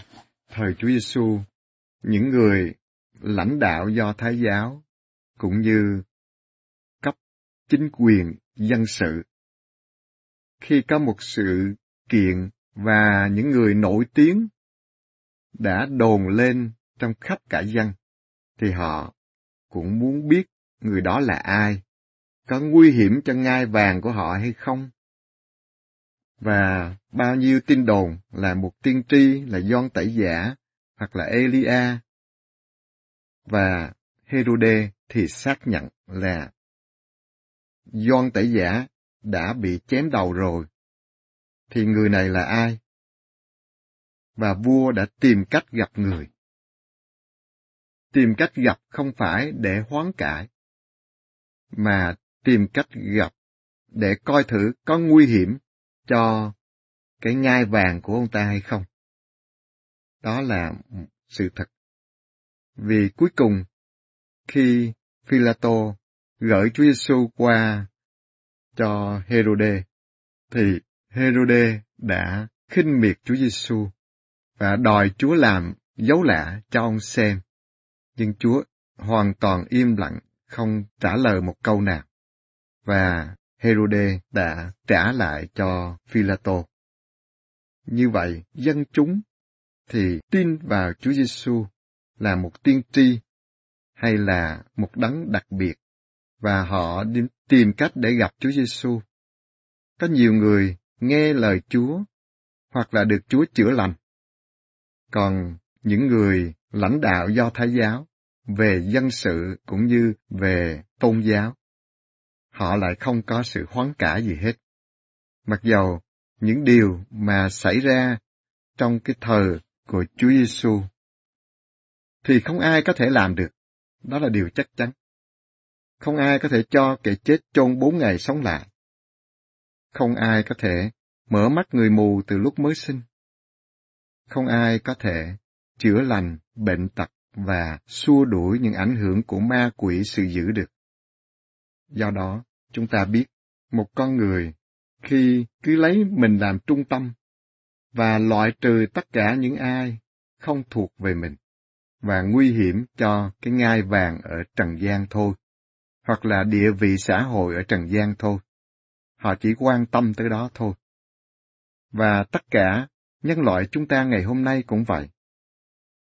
thời Chúa Giêsu, những người lãnh đạo do Thái giáo cũng như cấp chính quyền dân sự. Khi có một sự kiện và những người nổi tiếng đã đồn lên trong khắp cả dân, thì họ cũng muốn biết người đó là ai, có nguy hiểm cho ngai vàng của họ hay không. Và bao nhiêu tin đồn là một tiên tri là Gioan Tẩy Giả hoặc là Elia. Và Herode thì xác nhận là Gioan Tẩy Giả đã bị chém đầu rồi. Thì người này là ai? Và vua đã tìm cách gặp người tìm cách gặp không phải để hoán cải, mà tìm cách gặp để coi thử có nguy hiểm cho cái ngai vàng của ông ta hay không. Đó là sự thật. Vì cuối cùng, khi Philato gửi Chúa Giêsu qua cho Herode, thì Herode đã khinh miệt Chúa Giêsu và đòi Chúa làm dấu lạ cho ông xem nhưng Chúa hoàn toàn im lặng, không trả lời một câu nào. Và Herode đã trả lại cho Philato. Như vậy, dân chúng thì tin vào Chúa Giêsu là một tiên tri hay là một đấng đặc biệt và họ đi tìm cách để gặp Chúa Giêsu. Có nhiều người nghe lời Chúa hoặc là được Chúa chữa lành. Còn những người lãnh đạo do Thái giáo, về dân sự cũng như về tôn giáo. Họ lại không có sự hoán cải gì hết. Mặc dầu những điều mà xảy ra trong cái thời của Chúa Giêsu thì không ai có thể làm được. Đó là điều chắc chắn. Không ai có thể cho kẻ chết chôn bốn ngày sống lại. Không ai có thể mở mắt người mù từ lúc mới sinh. Không ai có thể chữa lành bệnh tật và xua đuổi những ảnh hưởng của ma quỷ sự giữ được. Do đó, chúng ta biết, một con người khi cứ lấy mình làm trung tâm và loại trừ tất cả những ai không thuộc về mình và nguy hiểm cho cái ngai vàng ở trần gian thôi, hoặc là địa vị xã hội ở trần gian thôi. Họ chỉ quan tâm tới đó thôi. Và tất cả nhân loại chúng ta ngày hôm nay cũng vậy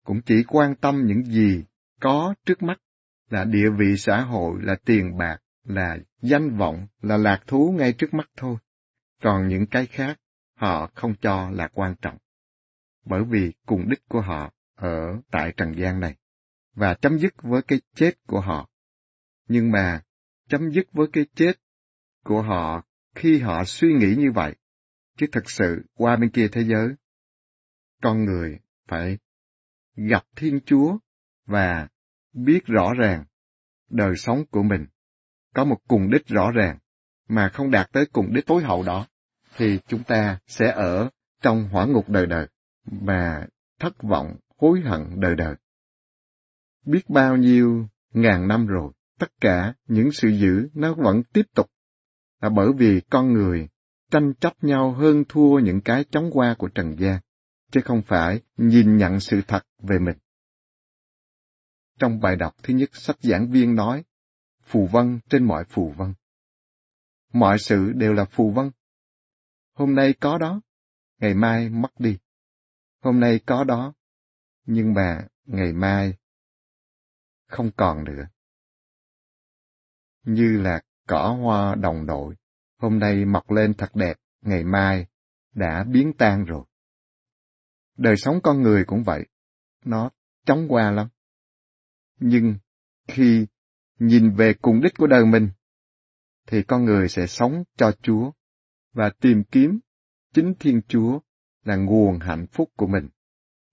cũng chỉ quan tâm những gì có trước mắt là địa vị xã hội, là tiền bạc, là danh vọng, là lạc thú ngay trước mắt thôi. Còn những cái khác, họ không cho là quan trọng. Bởi vì cùng đích của họ ở tại trần gian này, và chấm dứt với cái chết của họ. Nhưng mà, chấm dứt với cái chết của họ khi họ suy nghĩ như vậy, chứ thật sự qua bên kia thế giới, con người phải gặp Thiên Chúa và biết rõ ràng đời sống của mình có một cùng đích rõ ràng mà không đạt tới cùng đích tối hậu đó thì chúng ta sẽ ở trong hỏa ngục đời đời và thất vọng hối hận đời đời. Biết bao nhiêu ngàn năm rồi, tất cả những sự dữ nó vẫn tiếp tục là bởi vì con người tranh chấp nhau hơn thua những cái chóng qua của trần gian chứ không phải nhìn nhận sự thật về mình. Trong bài đọc thứ nhất, sách giảng viên nói, phù vân trên mọi phù vân. Mọi sự đều là phù vân. Hôm nay có đó, ngày mai mất đi. Hôm nay có đó, nhưng mà ngày mai không còn nữa. Như là cỏ hoa đồng đội, hôm nay mọc lên thật đẹp, ngày mai đã biến tan rồi. Đời sống con người cũng vậy. Nó chóng qua lắm. Nhưng khi nhìn về cùng đích của đời mình, thì con người sẽ sống cho Chúa và tìm kiếm chính Thiên Chúa là nguồn hạnh phúc của mình,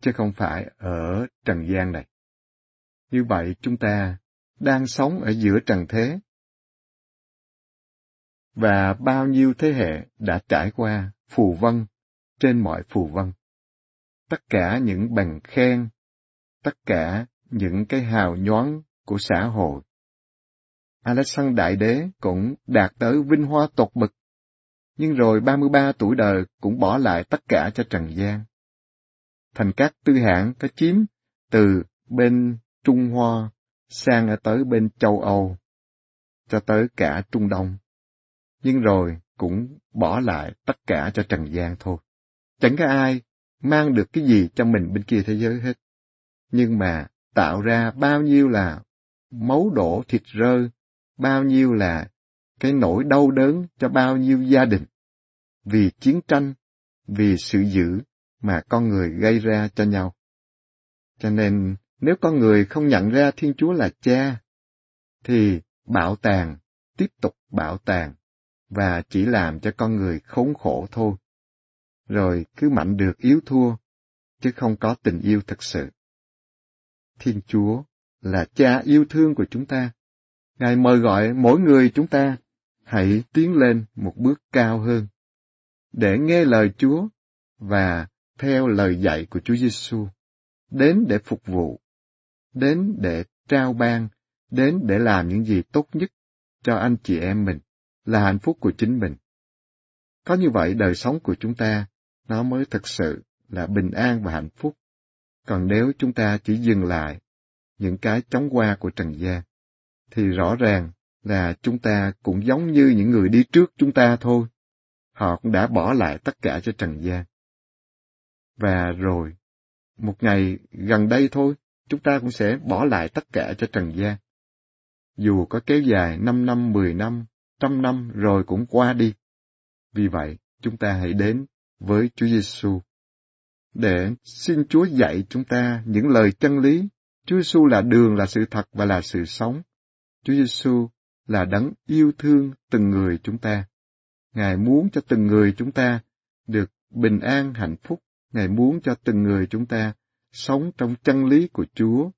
chứ không phải ở trần gian này. Như vậy chúng ta đang sống ở giữa trần thế. Và bao nhiêu thế hệ đã trải qua phù vân trên mọi phù vân. Tất cả những bằng khen, tất cả những cái hào nhoáng của xã hội. Alexander Đại Đế cũng đạt tới vinh hoa tột bậc, nhưng rồi 33 tuổi đời cũng bỏ lại tất cả cho Trần gian. Thành các tư hãng có chiếm từ bên Trung Hoa sang ở tới bên châu Âu, cho tới cả Trung Đông. Nhưng rồi cũng bỏ lại tất cả cho Trần gian thôi. Chẳng có ai mang được cái gì cho mình bên kia thế giới hết. Nhưng mà tạo ra bao nhiêu là máu đổ thịt rơi, bao nhiêu là cái nỗi đau đớn cho bao nhiêu gia đình. Vì chiến tranh, vì sự dữ mà con người gây ra cho nhau. Cho nên, nếu con người không nhận ra Thiên Chúa là cha, thì bảo tàng tiếp tục bảo tàng và chỉ làm cho con người khốn khổ thôi. Rồi cứ mạnh được yếu thua, chứ không có tình yêu thật sự. Thiên Chúa là cha yêu thương của chúng ta. Ngài mời gọi mỗi người chúng ta hãy tiến lên một bước cao hơn để nghe lời Chúa và theo lời dạy của Chúa Giêsu, đến để phục vụ, đến để trao ban, đến để làm những gì tốt nhất cho anh chị em mình, là hạnh phúc của chính mình. Có như vậy đời sống của chúng ta nó mới thực sự là bình an và hạnh phúc. Còn nếu chúng ta chỉ dừng lại những cái chóng qua của trần gian, thì rõ ràng là chúng ta cũng giống như những người đi trước chúng ta thôi. Họ cũng đã bỏ lại tất cả cho trần gian. Và rồi, một ngày gần đây thôi, chúng ta cũng sẽ bỏ lại tất cả cho trần gian. Dù có kéo dài 5 năm, 10 năm, trăm năm rồi cũng qua đi. Vì vậy, chúng ta hãy đến với Chúa Giêsu để xin Chúa dạy chúng ta những lời chân lý. Chúa Giêsu là đường, là sự thật và là sự sống. Chúa Giêsu là đấng yêu thương từng người chúng ta. Ngài muốn cho từng người chúng ta được bình an hạnh phúc. Ngài muốn cho từng người chúng ta sống trong chân lý của Chúa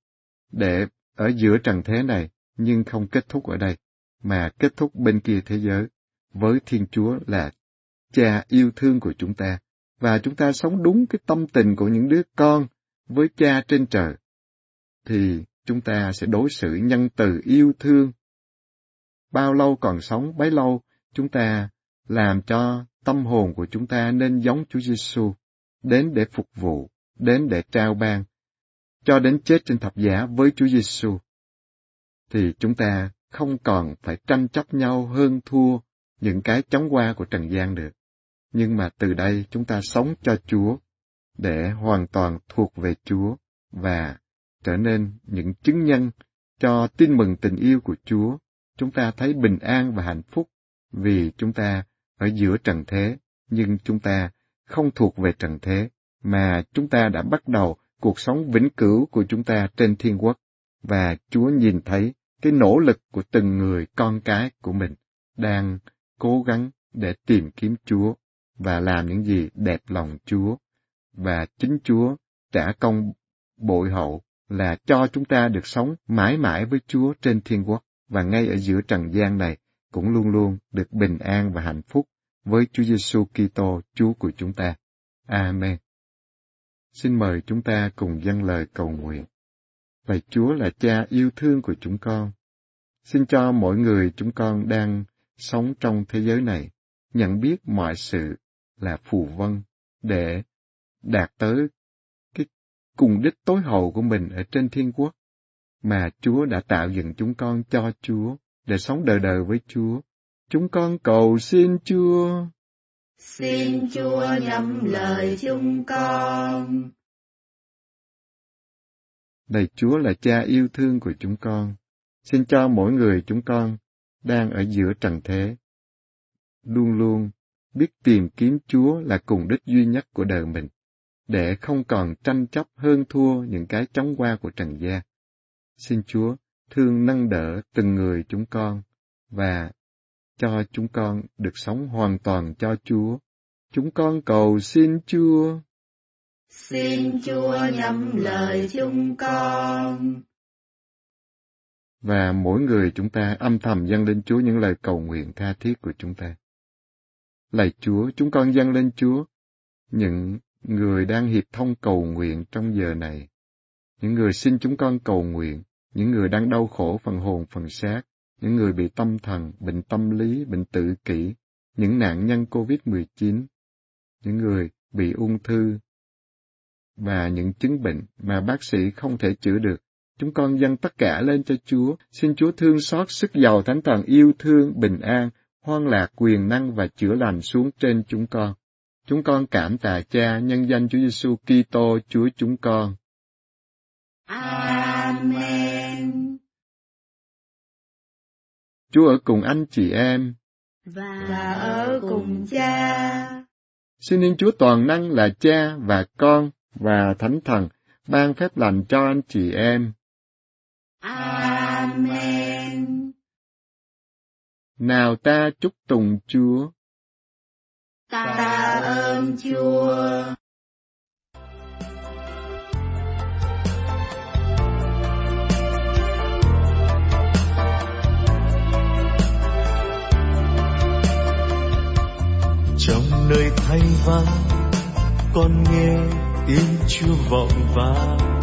để ở giữa trần thế này nhưng không kết thúc ở đây, mà kết thúc bên kia thế giới với Thiên Chúa là cha yêu thương của chúng ta và chúng ta sống đúng cái tâm tình của những đứa con với cha trên trời, thì chúng ta sẽ đối xử nhân từ yêu thương. Bao lâu còn sống, bấy lâu chúng ta làm cho tâm hồn của chúng ta nên giống Chúa Giêsu, đến để phục vụ, đến để trao ban, cho đến chết trên thập giá với Chúa Giêsu. Thì chúng ta không còn phải tranh chấp nhau hơn thua những cái chóng qua của trần gian được nhưng mà từ đây chúng ta sống cho Chúa, để hoàn toàn thuộc về Chúa và trở nên những chứng nhân cho tin mừng tình yêu của Chúa. Chúng ta thấy bình an và hạnh phúc vì chúng ta ở giữa trần thế, nhưng chúng ta không thuộc về trần thế, mà chúng ta đã bắt đầu cuộc sống vĩnh cửu của chúng ta trên thiên quốc, và Chúa nhìn thấy cái nỗ lực của từng người con cái của mình đang cố gắng để tìm kiếm Chúa và làm những gì đẹp lòng Chúa. Và chính Chúa trả công bội hậu là cho chúng ta được sống mãi mãi với Chúa trên thiên quốc và ngay ở giữa trần gian này cũng luôn luôn được bình an và hạnh phúc với Chúa Giêsu Kitô, Chúa của chúng ta. Amen. Xin mời chúng ta cùng dâng lời cầu nguyện. Lạy Chúa là cha yêu thương của chúng con. Xin cho mỗi người chúng con đang sống trong thế giới này nhận biết mọi sự là phù vân để đạt tới cái cùng đích tối hậu của mình ở trên thiên quốc mà Chúa đã tạo dựng chúng con cho Chúa để sống đời đời với Chúa. Chúng con cầu xin Chúa. Xin Chúa nhắm lời chúng con. Này Chúa là cha yêu thương của chúng con. Xin cho mỗi người chúng con đang ở giữa trần thế luôn luôn biết tìm kiếm Chúa là cùng đích duy nhất của đời mình, để không còn tranh chấp hơn thua những cái chóng qua của trần gian. Xin Chúa thương nâng đỡ từng người chúng con và cho chúng con được sống hoàn toàn cho Chúa. Chúng con cầu xin Chúa. Xin Chúa nhắm lời chúng con. Và mỗi người chúng ta âm thầm dâng lên Chúa những lời cầu nguyện tha thiết của chúng ta. Lạy Chúa, chúng con dâng lên Chúa. Những người đang hiệp thông cầu nguyện trong giờ này. Những người xin chúng con cầu nguyện, những người đang đau khổ phần hồn phần xác, những người bị tâm thần, bệnh tâm lý, bệnh tự kỷ, những nạn nhân COVID-19, những người bị ung thư. Và những chứng bệnh mà bác sĩ không thể chữa được. Chúng con dâng tất cả lên cho Chúa, xin Chúa thương xót sức giàu thánh thần yêu thương, bình an, hoan lạc, quyền năng và chữa lành xuống trên chúng con. Chúng con cảm tạ Cha nhân danh Chúa Giêsu Kitô Chúa chúng con. Amen. Chúa ở cùng anh chị em. Và, và ở cùng cha. Xin nên Chúa toàn năng là Cha và Con và Thánh Thần ban phép lành cho anh chị em. Amen. Nào ta chúc tùng Chúa. Ta ơn Chúa. trong nơi thanh vắng con nghe tiếng chúa vọng vang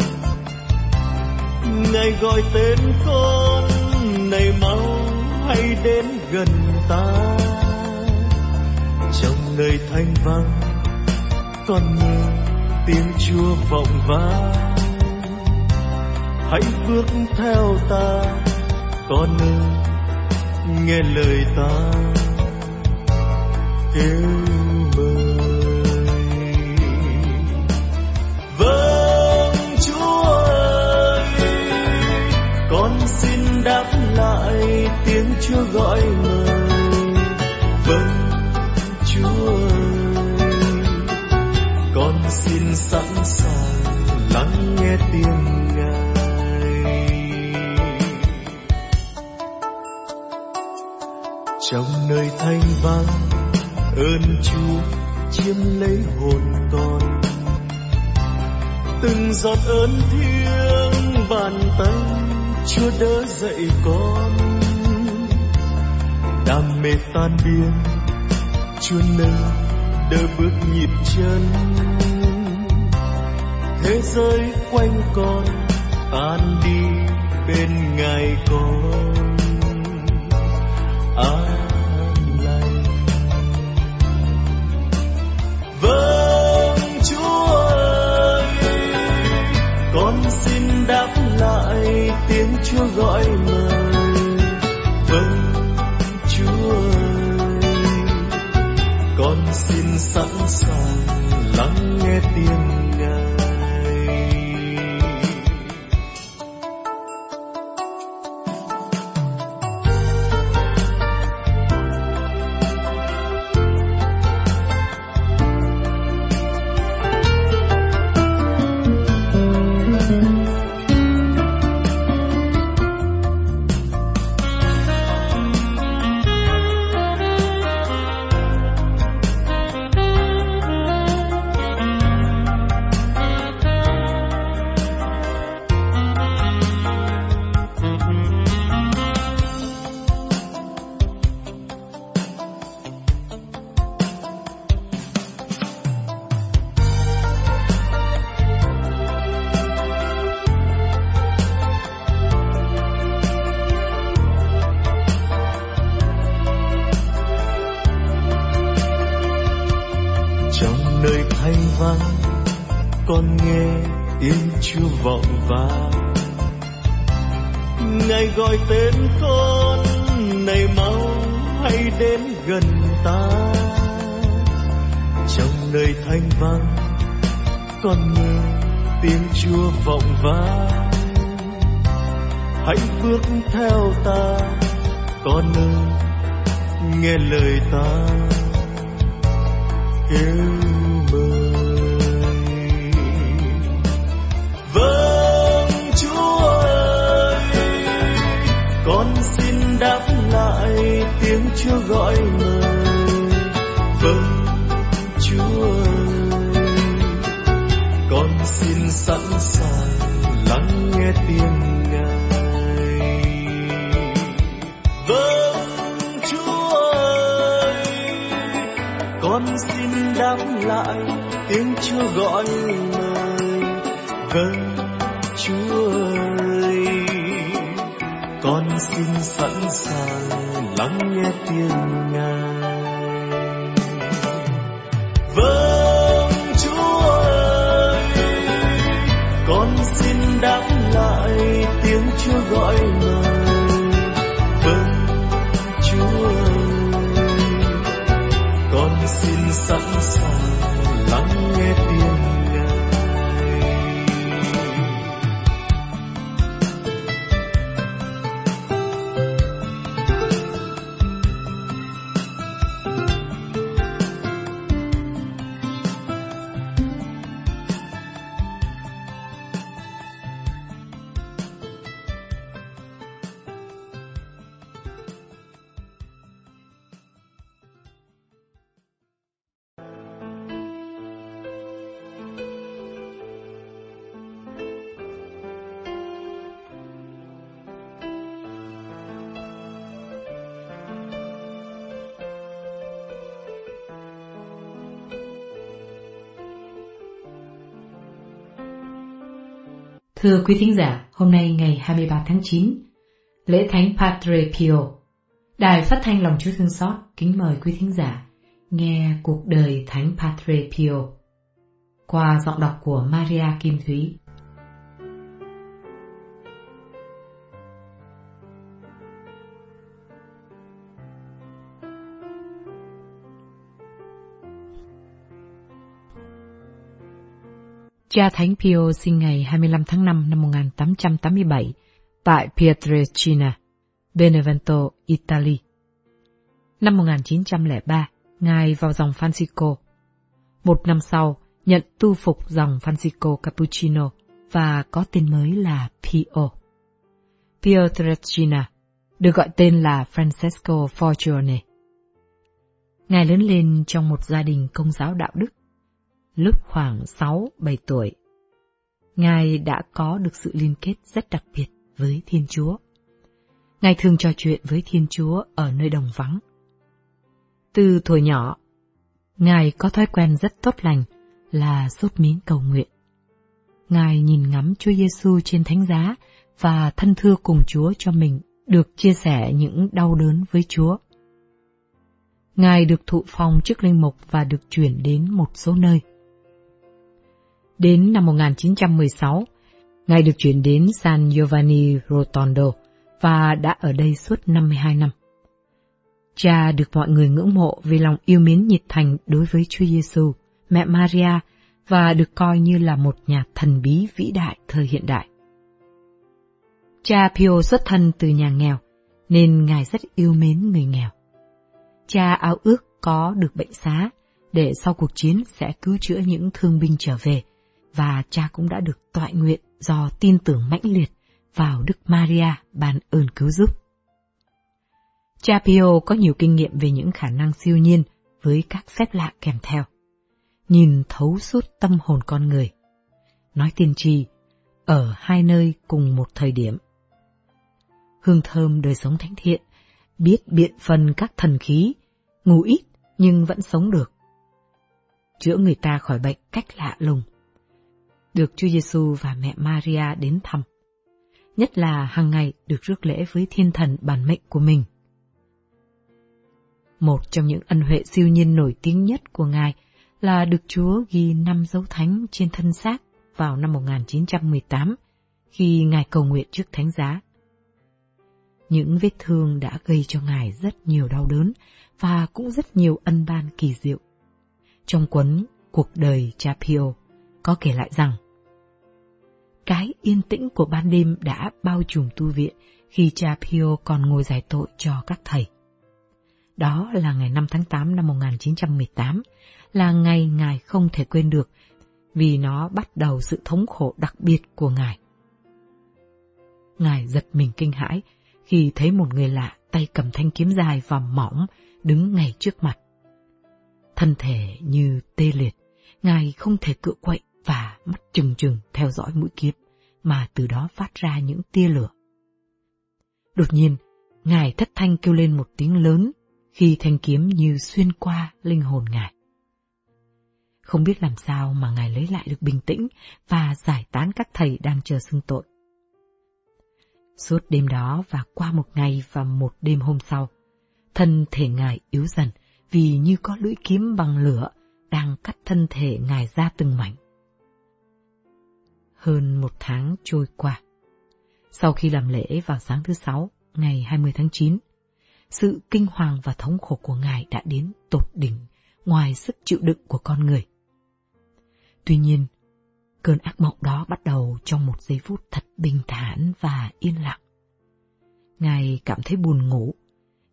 ngài gọi tên con đến gần ta. Trong nơi thanh vắng con nghe tiếng chúa vọng vang. Hãy bước theo ta, con ơi, nghe lời ta. Kêu mời xin đáp lại tiếng chúa gọi mời vâng chúa ơi. Con xin sẵn sàng lắng nghe tiếng ngài. Trong nơi thanh vắng, ơn Chúa chiếm lấy hồn con. Từng giọt ơn thiêng bàn tay Chúa đỡ dậy con. Đam mê tan biến, Chúa nâng đỡ bước nhịp chân. Thế giới quanh con tan đi bên ngài con. An lành. Với tiếng chúa gọi mời vâng chúa ơi. Con xin sẵn sàng lắng nghe tiếng chưa vọng ngài gọi tên con này mau hãy đến gần ta. Trong nơi thanh vắng, con nghe tiếng chúa vọng vang. Hãy bước theo ta, con ơi nghe lời ta. Yêu mời vâng chúa ơi, con xin đáp lại tiếng chúa gọi mời vâng chúa ơi, con xin sẵn sàng lắng nghe tiếng ngài. Vâng chúa ơi, con xin đáp lại tiếng chúa gọi mời vâng chúa ơi con xin sẵn sàng lắng nghe tiếng Thưa quý thính giả, hôm nay ngày 23 tháng 9, lễ thánh Padre Pio, Đài phát thanh lòng Chúa Thương Xót kính mời quý thính giả nghe cuộc đời thánh Padre Pio qua giọng đọc của Maria Kim Thúy. Cha Thánh Pio sinh ngày 25 tháng 5 năm 1887 tại Pietrelcina, Benevento, Italy. Năm 1903, Ngài vào dòng Francisco. Một năm sau, nhận tu phục dòng Francisco Cappuccino và có tên mới là Pio. Pietrelcina được gọi tên là Francesco Forgione. Ngài lớn lên trong một gia đình công giáo đạo đức lúc khoảng 6-7 tuổi. Ngài đã có được sự liên kết rất đặc biệt với Thiên Chúa. Ngài thường trò chuyện với Thiên Chúa ở nơi đồng vắng. Từ thuở nhỏ, Ngài có thói quen rất tốt lành là sốt miếng cầu nguyện. Ngài nhìn ngắm Chúa Giêsu trên thánh giá và thân thưa cùng Chúa cho mình được chia sẻ những đau đớn với Chúa. Ngài được thụ phong chức linh mục và được chuyển đến một số nơi. Đến năm 1916, Ngài được chuyển đến San Giovanni Rotondo và đã ở đây suốt 52 năm. Cha được mọi người ngưỡng mộ vì lòng yêu mến nhiệt thành đối với Chúa Giêsu, mẹ Maria và được coi như là một nhà thần bí vĩ đại thời hiện đại. Cha Pio xuất thân từ nhà nghèo, nên Ngài rất yêu mến người nghèo. Cha ao ước có được bệnh xá, để sau cuộc chiến sẽ cứu chữa những thương binh trở về, và cha cũng đã được tọa nguyện do tin tưởng mãnh liệt vào Đức Maria ban ơn cứu giúp. Cha Pio có nhiều kinh nghiệm về những khả năng siêu nhiên với các phép lạ kèm theo. Nhìn thấu suốt tâm hồn con người. Nói tiên tri, ở hai nơi cùng một thời điểm. Hương thơm đời sống thánh thiện, biết biện phần các thần khí, ngủ ít nhưng vẫn sống được. Chữa người ta khỏi bệnh cách lạ lùng. Được Chúa Giêsu và mẹ Maria đến thăm. Nhất là hàng ngày được rước lễ với thiên thần bản mệnh của mình. Một trong những ân huệ siêu nhiên nổi tiếng nhất của Ngài là được Chúa ghi năm dấu thánh trên thân xác vào năm 1918 khi Ngài cầu nguyện trước thánh giá. Những vết thương đã gây cho Ngài rất nhiều đau đớn và cũng rất nhiều ân ban kỳ diệu. Trong cuốn Cuộc đời cha Pio có kể lại rằng cái yên tĩnh của ban đêm đã bao trùm tu viện khi cha Pio còn ngồi giải tội cho các thầy. Đó là ngày 5 tháng 8 năm 1918, là ngày Ngài không thể quên được, vì nó bắt đầu sự thống khổ đặc biệt của Ngài. Ngài giật mình kinh hãi khi thấy một người lạ tay cầm thanh kiếm dài và mỏng đứng ngay trước mặt. Thân thể như tê liệt, Ngài không thể cựa quậy và mắt trừng trừng theo dõi mũi kiếm, mà từ đó phát ra những tia lửa. Đột nhiên, Ngài thất thanh kêu lên một tiếng lớn khi thanh kiếm như xuyên qua linh hồn Ngài. Không biết làm sao mà Ngài lấy lại được bình tĩnh và giải tán các thầy đang chờ xưng tội. Suốt đêm đó và qua một ngày và một đêm hôm sau, thân thể Ngài yếu dần vì như có lưỡi kiếm bằng lửa đang cắt thân thể Ngài ra từng mảnh. Hơn một tháng trôi qua. Sau khi làm lễ vào sáng thứ sáu, ngày 20 tháng 9, sự kinh hoàng và thống khổ của Ngài đã đến tột đỉnh ngoài sức chịu đựng của con người. Tuy nhiên, cơn ác mộng đó bắt đầu trong một giây phút thật bình thản và yên lặng. Ngài cảm thấy buồn ngủ,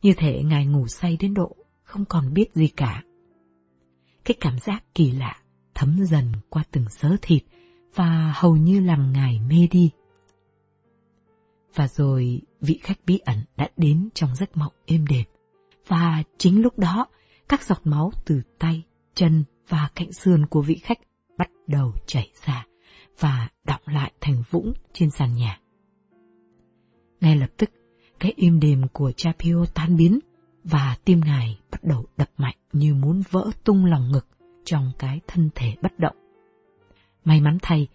như thể Ngài ngủ say đến độ không còn biết gì cả. Cái cảm giác kỳ lạ thấm dần qua từng sớ thịt và hầu như làm Ngài mê đi. Và rồi vị khách bí ẩn đã đến trong giấc mộng êm đềm. Và chính lúc đó, các giọt máu từ tay, chân và cạnh sườn của vị khách bắt đầu chảy ra và đọng lại thành vũng trên sàn nhà. Ngay lập tức, cái im đềm của cha Pio tan biến và tim ngài bắt đầu đập mạnh như muốn vỡ tung lòng ngực trong cái thân thể bất động. May mắn thay,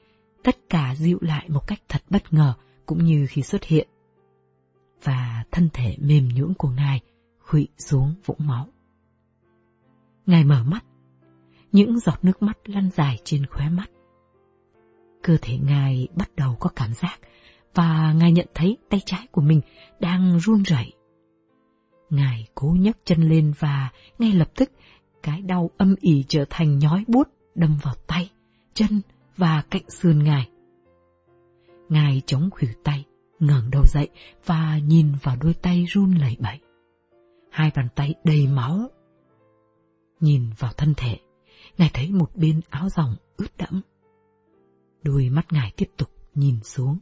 tất cả dịu lại một cách thật bất ngờ cũng như khi xuất hiện. Và thân thể mềm nhũn của ngài khụy xuống vũng máu. Ngài mở mắt, những giọt nước mắt lăn dài trên khóe mắt. Cơ thể ngài bắt đầu có cảm giác và ngài nhận thấy tay trái của mình đang run rẩy. Ngài cố nhấc chân lên và ngay lập tức cái đau âm ỉ trở thành nhói buốt đâm vào tay, chân và cạnh sườn ngài. Ngài chống khuỷu tay, ngẩng đầu dậy và nhìn vào đôi tay run lẩy bẩy. Hai bàn tay đầy máu. Nhìn vào thân thể, ngài thấy một bên áo ròng ướt đẫm. Đôi mắt ngài tiếp tục nhìn xuống,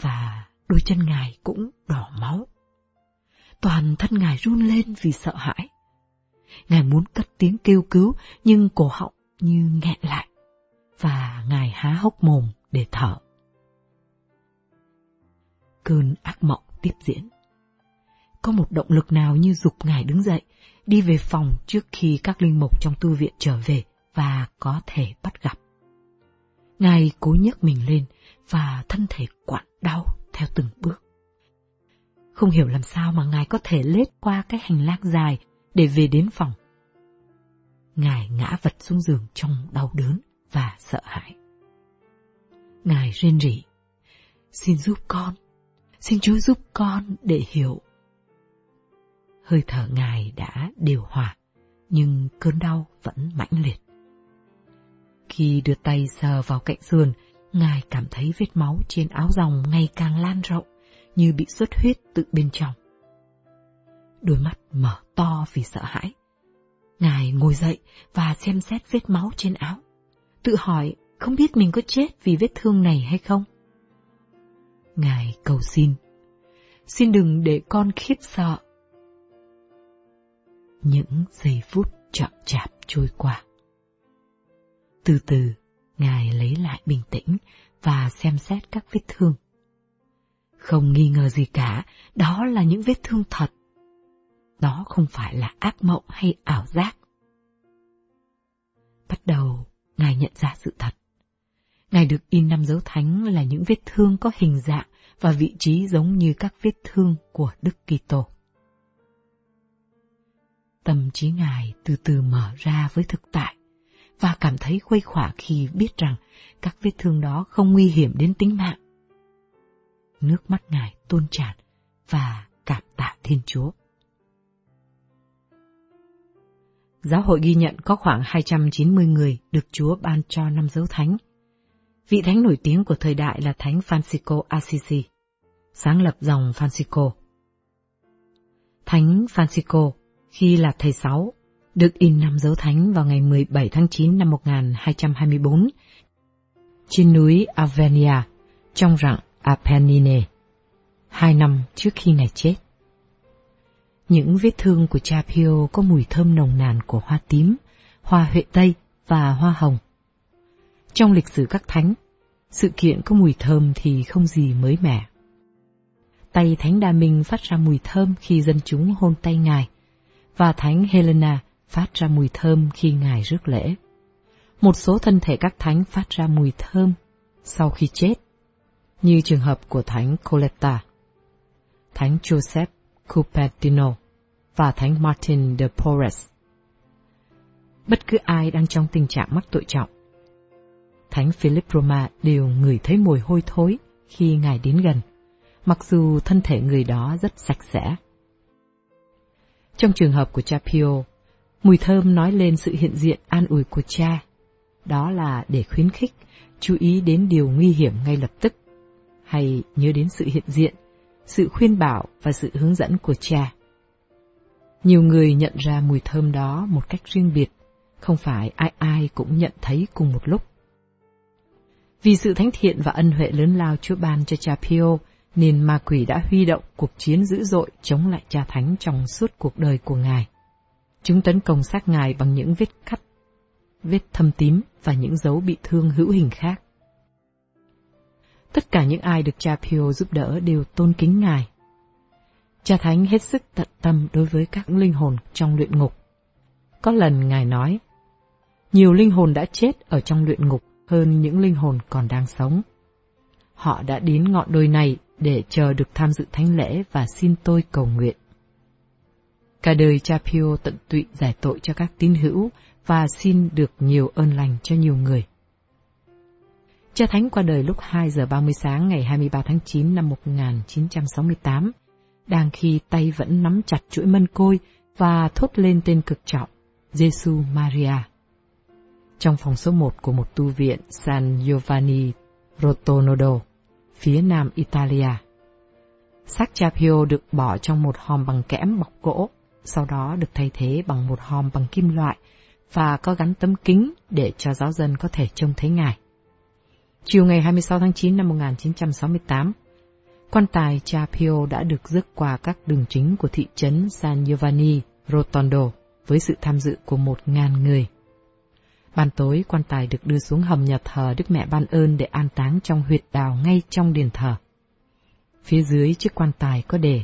và đôi chân ngài cũng đỏ máu. Toàn thân ngài run lên vì sợ hãi. Ngài muốn cất tiếng kêu cứu, nhưng cổ họng như nghẹn lại, và ngài há hốc mồm để thở. Cơn ác mộng tiếp diễn. Có một động lực nào như dục ngài đứng dậy, đi về phòng trước khi các linh mục trong tu viện trở về và có thể bắt gặp. Ngài cố nhấc mình lên và thân thể quặn đau theo từng bước. Không hiểu làm sao mà Ngài có thể lết qua cái hành lang dài để về đến phòng. Ngài ngã vật xuống giường trong đau đớn và sợ hãi. Ngài rên rỉ, xin giúp con, xin Chúa giúp con để hiểu. Hơi thở Ngài đã điều hòa, nhưng cơn đau vẫn mãnh liệt. Khi đưa tay sờ vào cạnh sườn, Ngài cảm thấy vết máu trên áo dòng ngày càng lan rộng, như bị xuất huyết từ bên trong. Đôi mắt mở to vì sợ hãi. Ngài ngồi dậy và xem xét vết máu trên áo. Tự hỏi không biết mình có chết vì vết thương này hay không. Ngài cầu xin. Xin đừng để con khiếp sợ. Những giây phút chậm chạp trôi qua. Từ từ, Ngài lấy lại bình tĩnh và xem xét các vết thương. Không nghi ngờ gì cả, đó là những vết thương thật. Đó không phải là ác mộng hay ảo giác. Bắt đầu, Ngài nhận ra sự thật. Ngài được in năm dấu thánh là những vết thương có hình dạng và vị trí giống như các vết thương của Đức Kitô. Tâm trí Ngài từ từ mở ra với thực tại và cảm thấy khuây khỏa khi biết rằng các vết thương đó không nguy hiểm đến tính mạng. Nước mắt Ngài tuôn tràn và cảm tạ Thiên Chúa. Giáo hội ghi nhận có khoảng 290 người được Chúa ban cho năm dấu thánh. Vị thánh nổi tiếng của thời đại là Thánh Francisco Assisi, sáng lập dòng Francisco. Thánh Francisco, khi là thầy sáu, được in năm dấu thánh vào ngày 17 tháng 9 năm 1224 trên núi Avenia trong rặng Apennine, hai năm trước khi ngài chết. Những vết thương của cha Pio có mùi thơm nồng nàn của hoa tím, hoa huệ tây và hoa hồng. Trong lịch sử các thánh, sự kiện có mùi thơm thì không gì mới mẻ. Tay Thánh Đa Minh phát ra mùi thơm khi dân chúng hôn tay Ngài, và Thánh Helena phát ra mùi thơm khi Ngài rước lễ. Một số thân thể các thánh phát ra mùi thơm sau khi chết, như trường hợp của Thánh Coletta, Thánh Joseph Cupertino và Thánh Martin de Porres. Bất cứ ai đang trong tình trạng mắc tội trọng, Thánh Philip Roma đều ngửi thấy mùi hôi thối khi Ngài đến gần, mặc dù thân thể người đó rất sạch sẽ. Trong trường hợp của cha Pio, mùi thơm nói lên sự hiện diện an ủi của cha. Đó là để khuyến khích, chú ý đến điều nguy hiểm ngay lập tức, hay nhớ đến sự hiện diện, sự khuyên bảo và sự hướng dẫn của cha. Nhiều người nhận ra mùi thơm đó một cách riêng biệt, không phải ai ai cũng nhận thấy cùng một lúc. Vì sự thánh thiện và ân huệ lớn lao Chúa ban cho cha Pio, nên ma quỷ đã huy động cuộc chiến dữ dội chống lại cha thánh trong suốt cuộc đời của ngài. Chúng tấn công xác ngài bằng những vết cắt, vết thâm tím và những dấu bị thương hữu hình khác. Tất cả những ai được cha Pio giúp đỡ đều tôn kính ngài. Cha thánh hết sức tận tâm đối với các linh hồn trong luyện ngục. Có lần ngài nói, nhiều linh hồn đã chết ở trong luyện ngục hơn những linh hồn còn đang sống. Họ đã đến ngọn đồi này để chờ được tham dự thánh lễ và xin tôi cầu nguyện. Cả đời cha Pio tận tụy giải tội cho các tín hữu và xin được nhiều ơn lành cho nhiều người. Cha Thánh qua đời lúc 2 giờ 30 sáng ngày 23 tháng 9 năm 1968, đang khi tay vẫn nắm chặt chuỗi mân côi và thốt lên tên cực trọng, Giêsu Maria. Trong phòng số 1 của một tu viện San Giovanni Rotonodo, phía nam Italia. Xác cha Pio được bỏ trong một hòm bằng kẽm bọc gỗ, sau đó được thay thế bằng một hòm bằng kim loại và có gắn tấm kính để cho giáo dân có thể trông thấy ngài. Chiều ngày 26 tháng 9 năm 1968, quan tài cha Pio đã được rước qua các đường chính của thị trấn San Giovanni Rotondo với sự tham dự của một ngàn người. Ban tối, quan tài được đưa xuống hầm nhà thờ Đức Mẹ Ban ơn để an táng trong huyệt đào ngay trong đền thờ. Phía dưới chiếc quan tài có đề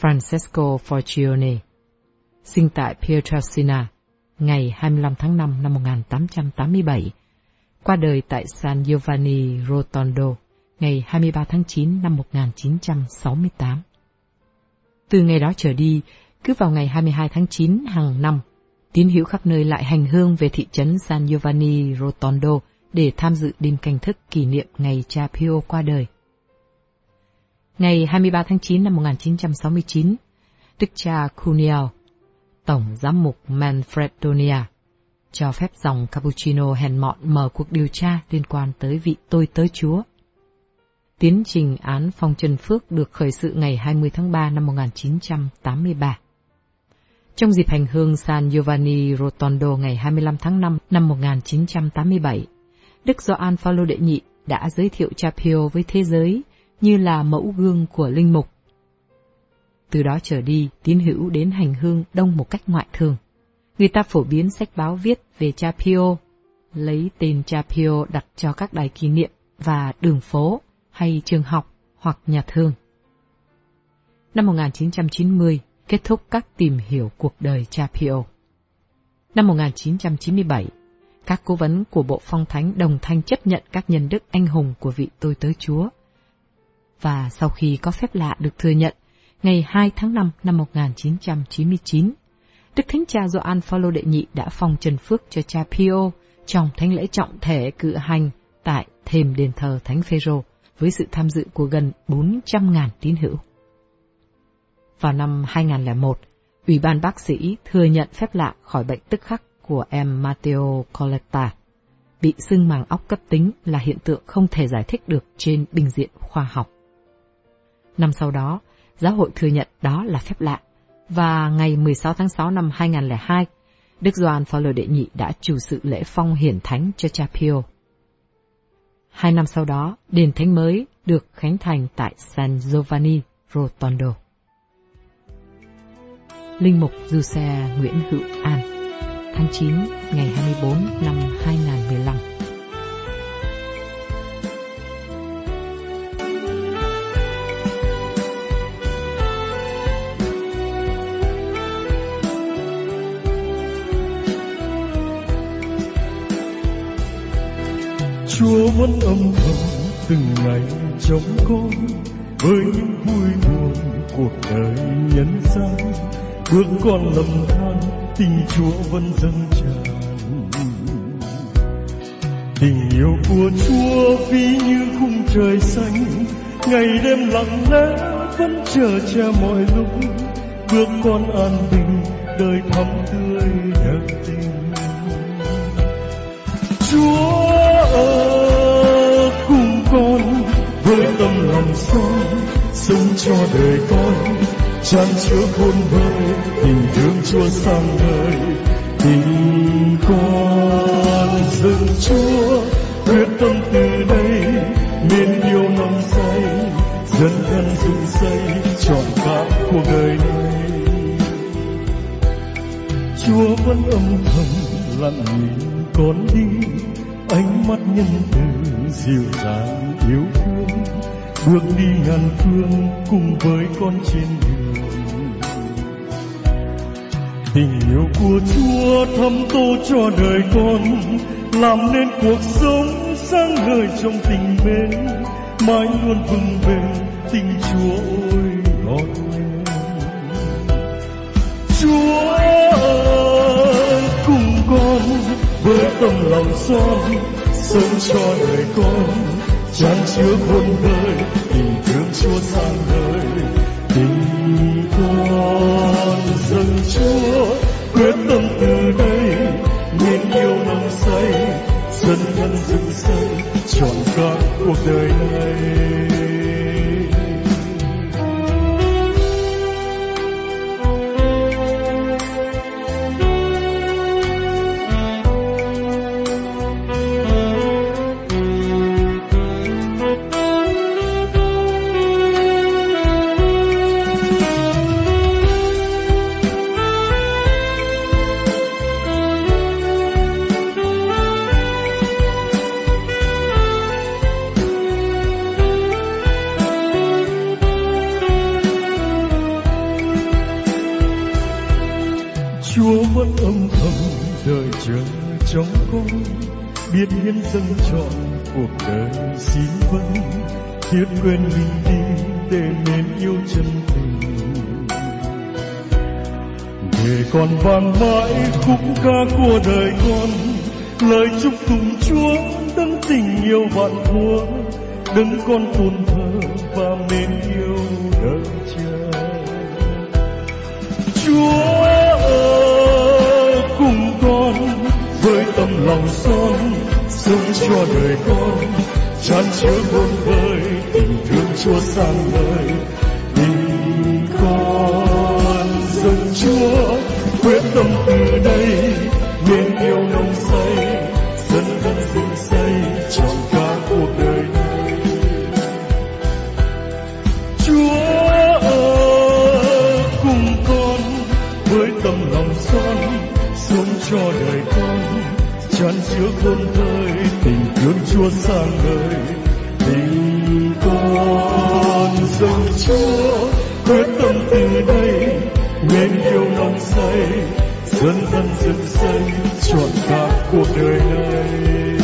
Francesco Forcione, sinh tại Pietrasina, ngày 25 tháng 5 năm 1887, qua đời tại San Giovanni Rotondo, ngày 23 tháng 9 năm 1968. Từ ngày đó trở đi, cứ vào ngày 22 tháng 9 hàng năm, tín hữu khắp nơi lại hành hương về thị trấn San Giovanni Rotondo để tham dự đêm canh thức kỷ niệm ngày cha Pio qua đời. Ngày 23 tháng 9 năm 1969, Đức cha Cuniel, Tổng Giám mục Manfredonia, cho phép dòng Cappuccino hèn mọn mở cuộc điều tra liên quan tới vị tôi tới Chúa. Tiến trình án phong Trần Phước được khởi sự ngày 20 tháng 3 năm 1983. Trong dịp hành hương San Giovanni Rotondo ngày 25 tháng 5 năm 1987, Đức Gioan Phaolô đệ nhị đã giới thiệu cha Pio với thế giới như là mẫu gương của linh mục. Từ đó trở đi, tín hữu đến hành hương đông một cách ngoại thường. Người ta phổ biến sách báo viết về cha Pio, lấy tên cha Pio đặt cho các đài kỷ niệm và đường phố hay trường học hoặc nhà thương. Năm 1990, kết thúc các tìm hiểu cuộc đời cha Pio. Năm 1997, các cố vấn của Bộ Phong Thánh đồng thanh chấp nhận các nhân đức anh hùng của vị tôi tới Chúa. Và sau khi có phép lạ được thừa nhận, ngày 2 tháng 5 năm 1999, Đức Thánh Cha Gioan Phaolô đệ nhị đã phong trần phước cho cha Pio trong thánh lễ trọng thể cử hành tại thềm đền thờ Thánh Phêrô với sự tham dự của gần 400.000 tín hữu. Vào năm 2001, Ủy ban bác sĩ thừa nhận phép lạ khỏi bệnh tức khắc của em Matteo Coletta. Bị sưng màng óc cấp tính là hiện tượng không thể giải thích được trên bình diện khoa học. Năm sau đó, giáo hội thừa nhận đó là phép lạ, và ngày 16 tháng 6 năm 2002, Đức Doan Phaolô đệ nhị đã chủ sự lễ phong hiển thánh cho cha Pio. Hai năm sau đó, đền thánh mới được khánh thành tại San Giovanni Rotondo. Linh mục Du Xe Nguyễn Hữu An Tháng 9 ngày 24 năm 2015 Chúa vẫn âm thầm từng ngày chống con với những vui buồn cuộc đời nhân gian. Bước con lầm than, tình Chúa vẫn dâng tràn tình yêu của Chúa ví như khung trời xanh, ngày đêm lặng lẽ vẫn chờ cha mọi lúc. Bước con an bình, đời thắm tươi đẹp tình Chúa ở cùng con với tâm lòng son sống cho đời con. Chan chứa khôn vơi tình thương chúa sang đời. Tình con dâng chúa, quyết tâm từ đây nên yêu nồng say dân thân dựng xây trọn cả cuộc đời này. Chúa vẫn âm thầm lặng nhìn con đi ánh mắt nhân từ dịu dàng yêu thương, bước đi ngàn phương cùng với con trên đường. Tình yêu của chúa thấm tô cho đời con, làm nên cuộc sống sáng ngời trong tình mến mãi luôn vững bền, tình chúa ôi ngọt ngào chúa ơi! Với tâm lòng son, sống cho đời con, chan chứa khôn vơi tình thương chúa sang đời. Tình con dâng chúa, quyết tâm từ đây nên yêu nồng say, dân thân dựng xây trọn cả cuộc đời này. Thiết hiến dâng trọn cuộc đời xin vâng. Thiết quên mình đi để nên yêu chân tình. Để con vang mãi khúc ca của đời con, lời chúc tụng Chúa đấng tình yêu vạn thuở. Đấng con tôn thờ và mến yêu đời cha. Chúa cùng con với tâm lòng son sống cho đời con chan chứa muôn vơi, tình thương chúa sang đời. Tình con dâng chúa, quyết tâm từ đây nên yêu nồng say, dân dân dựng xây trong cả cuộc đời này. Chúa ở cùng con, với tâm lòng son sống cho đời chan chứa khôn vơi tình thương chúa sang đời tình con dâng chúa, quyết tâm từ đây nên yêu nồng say, dân dân dựng xây trọn cả cuộc đời này.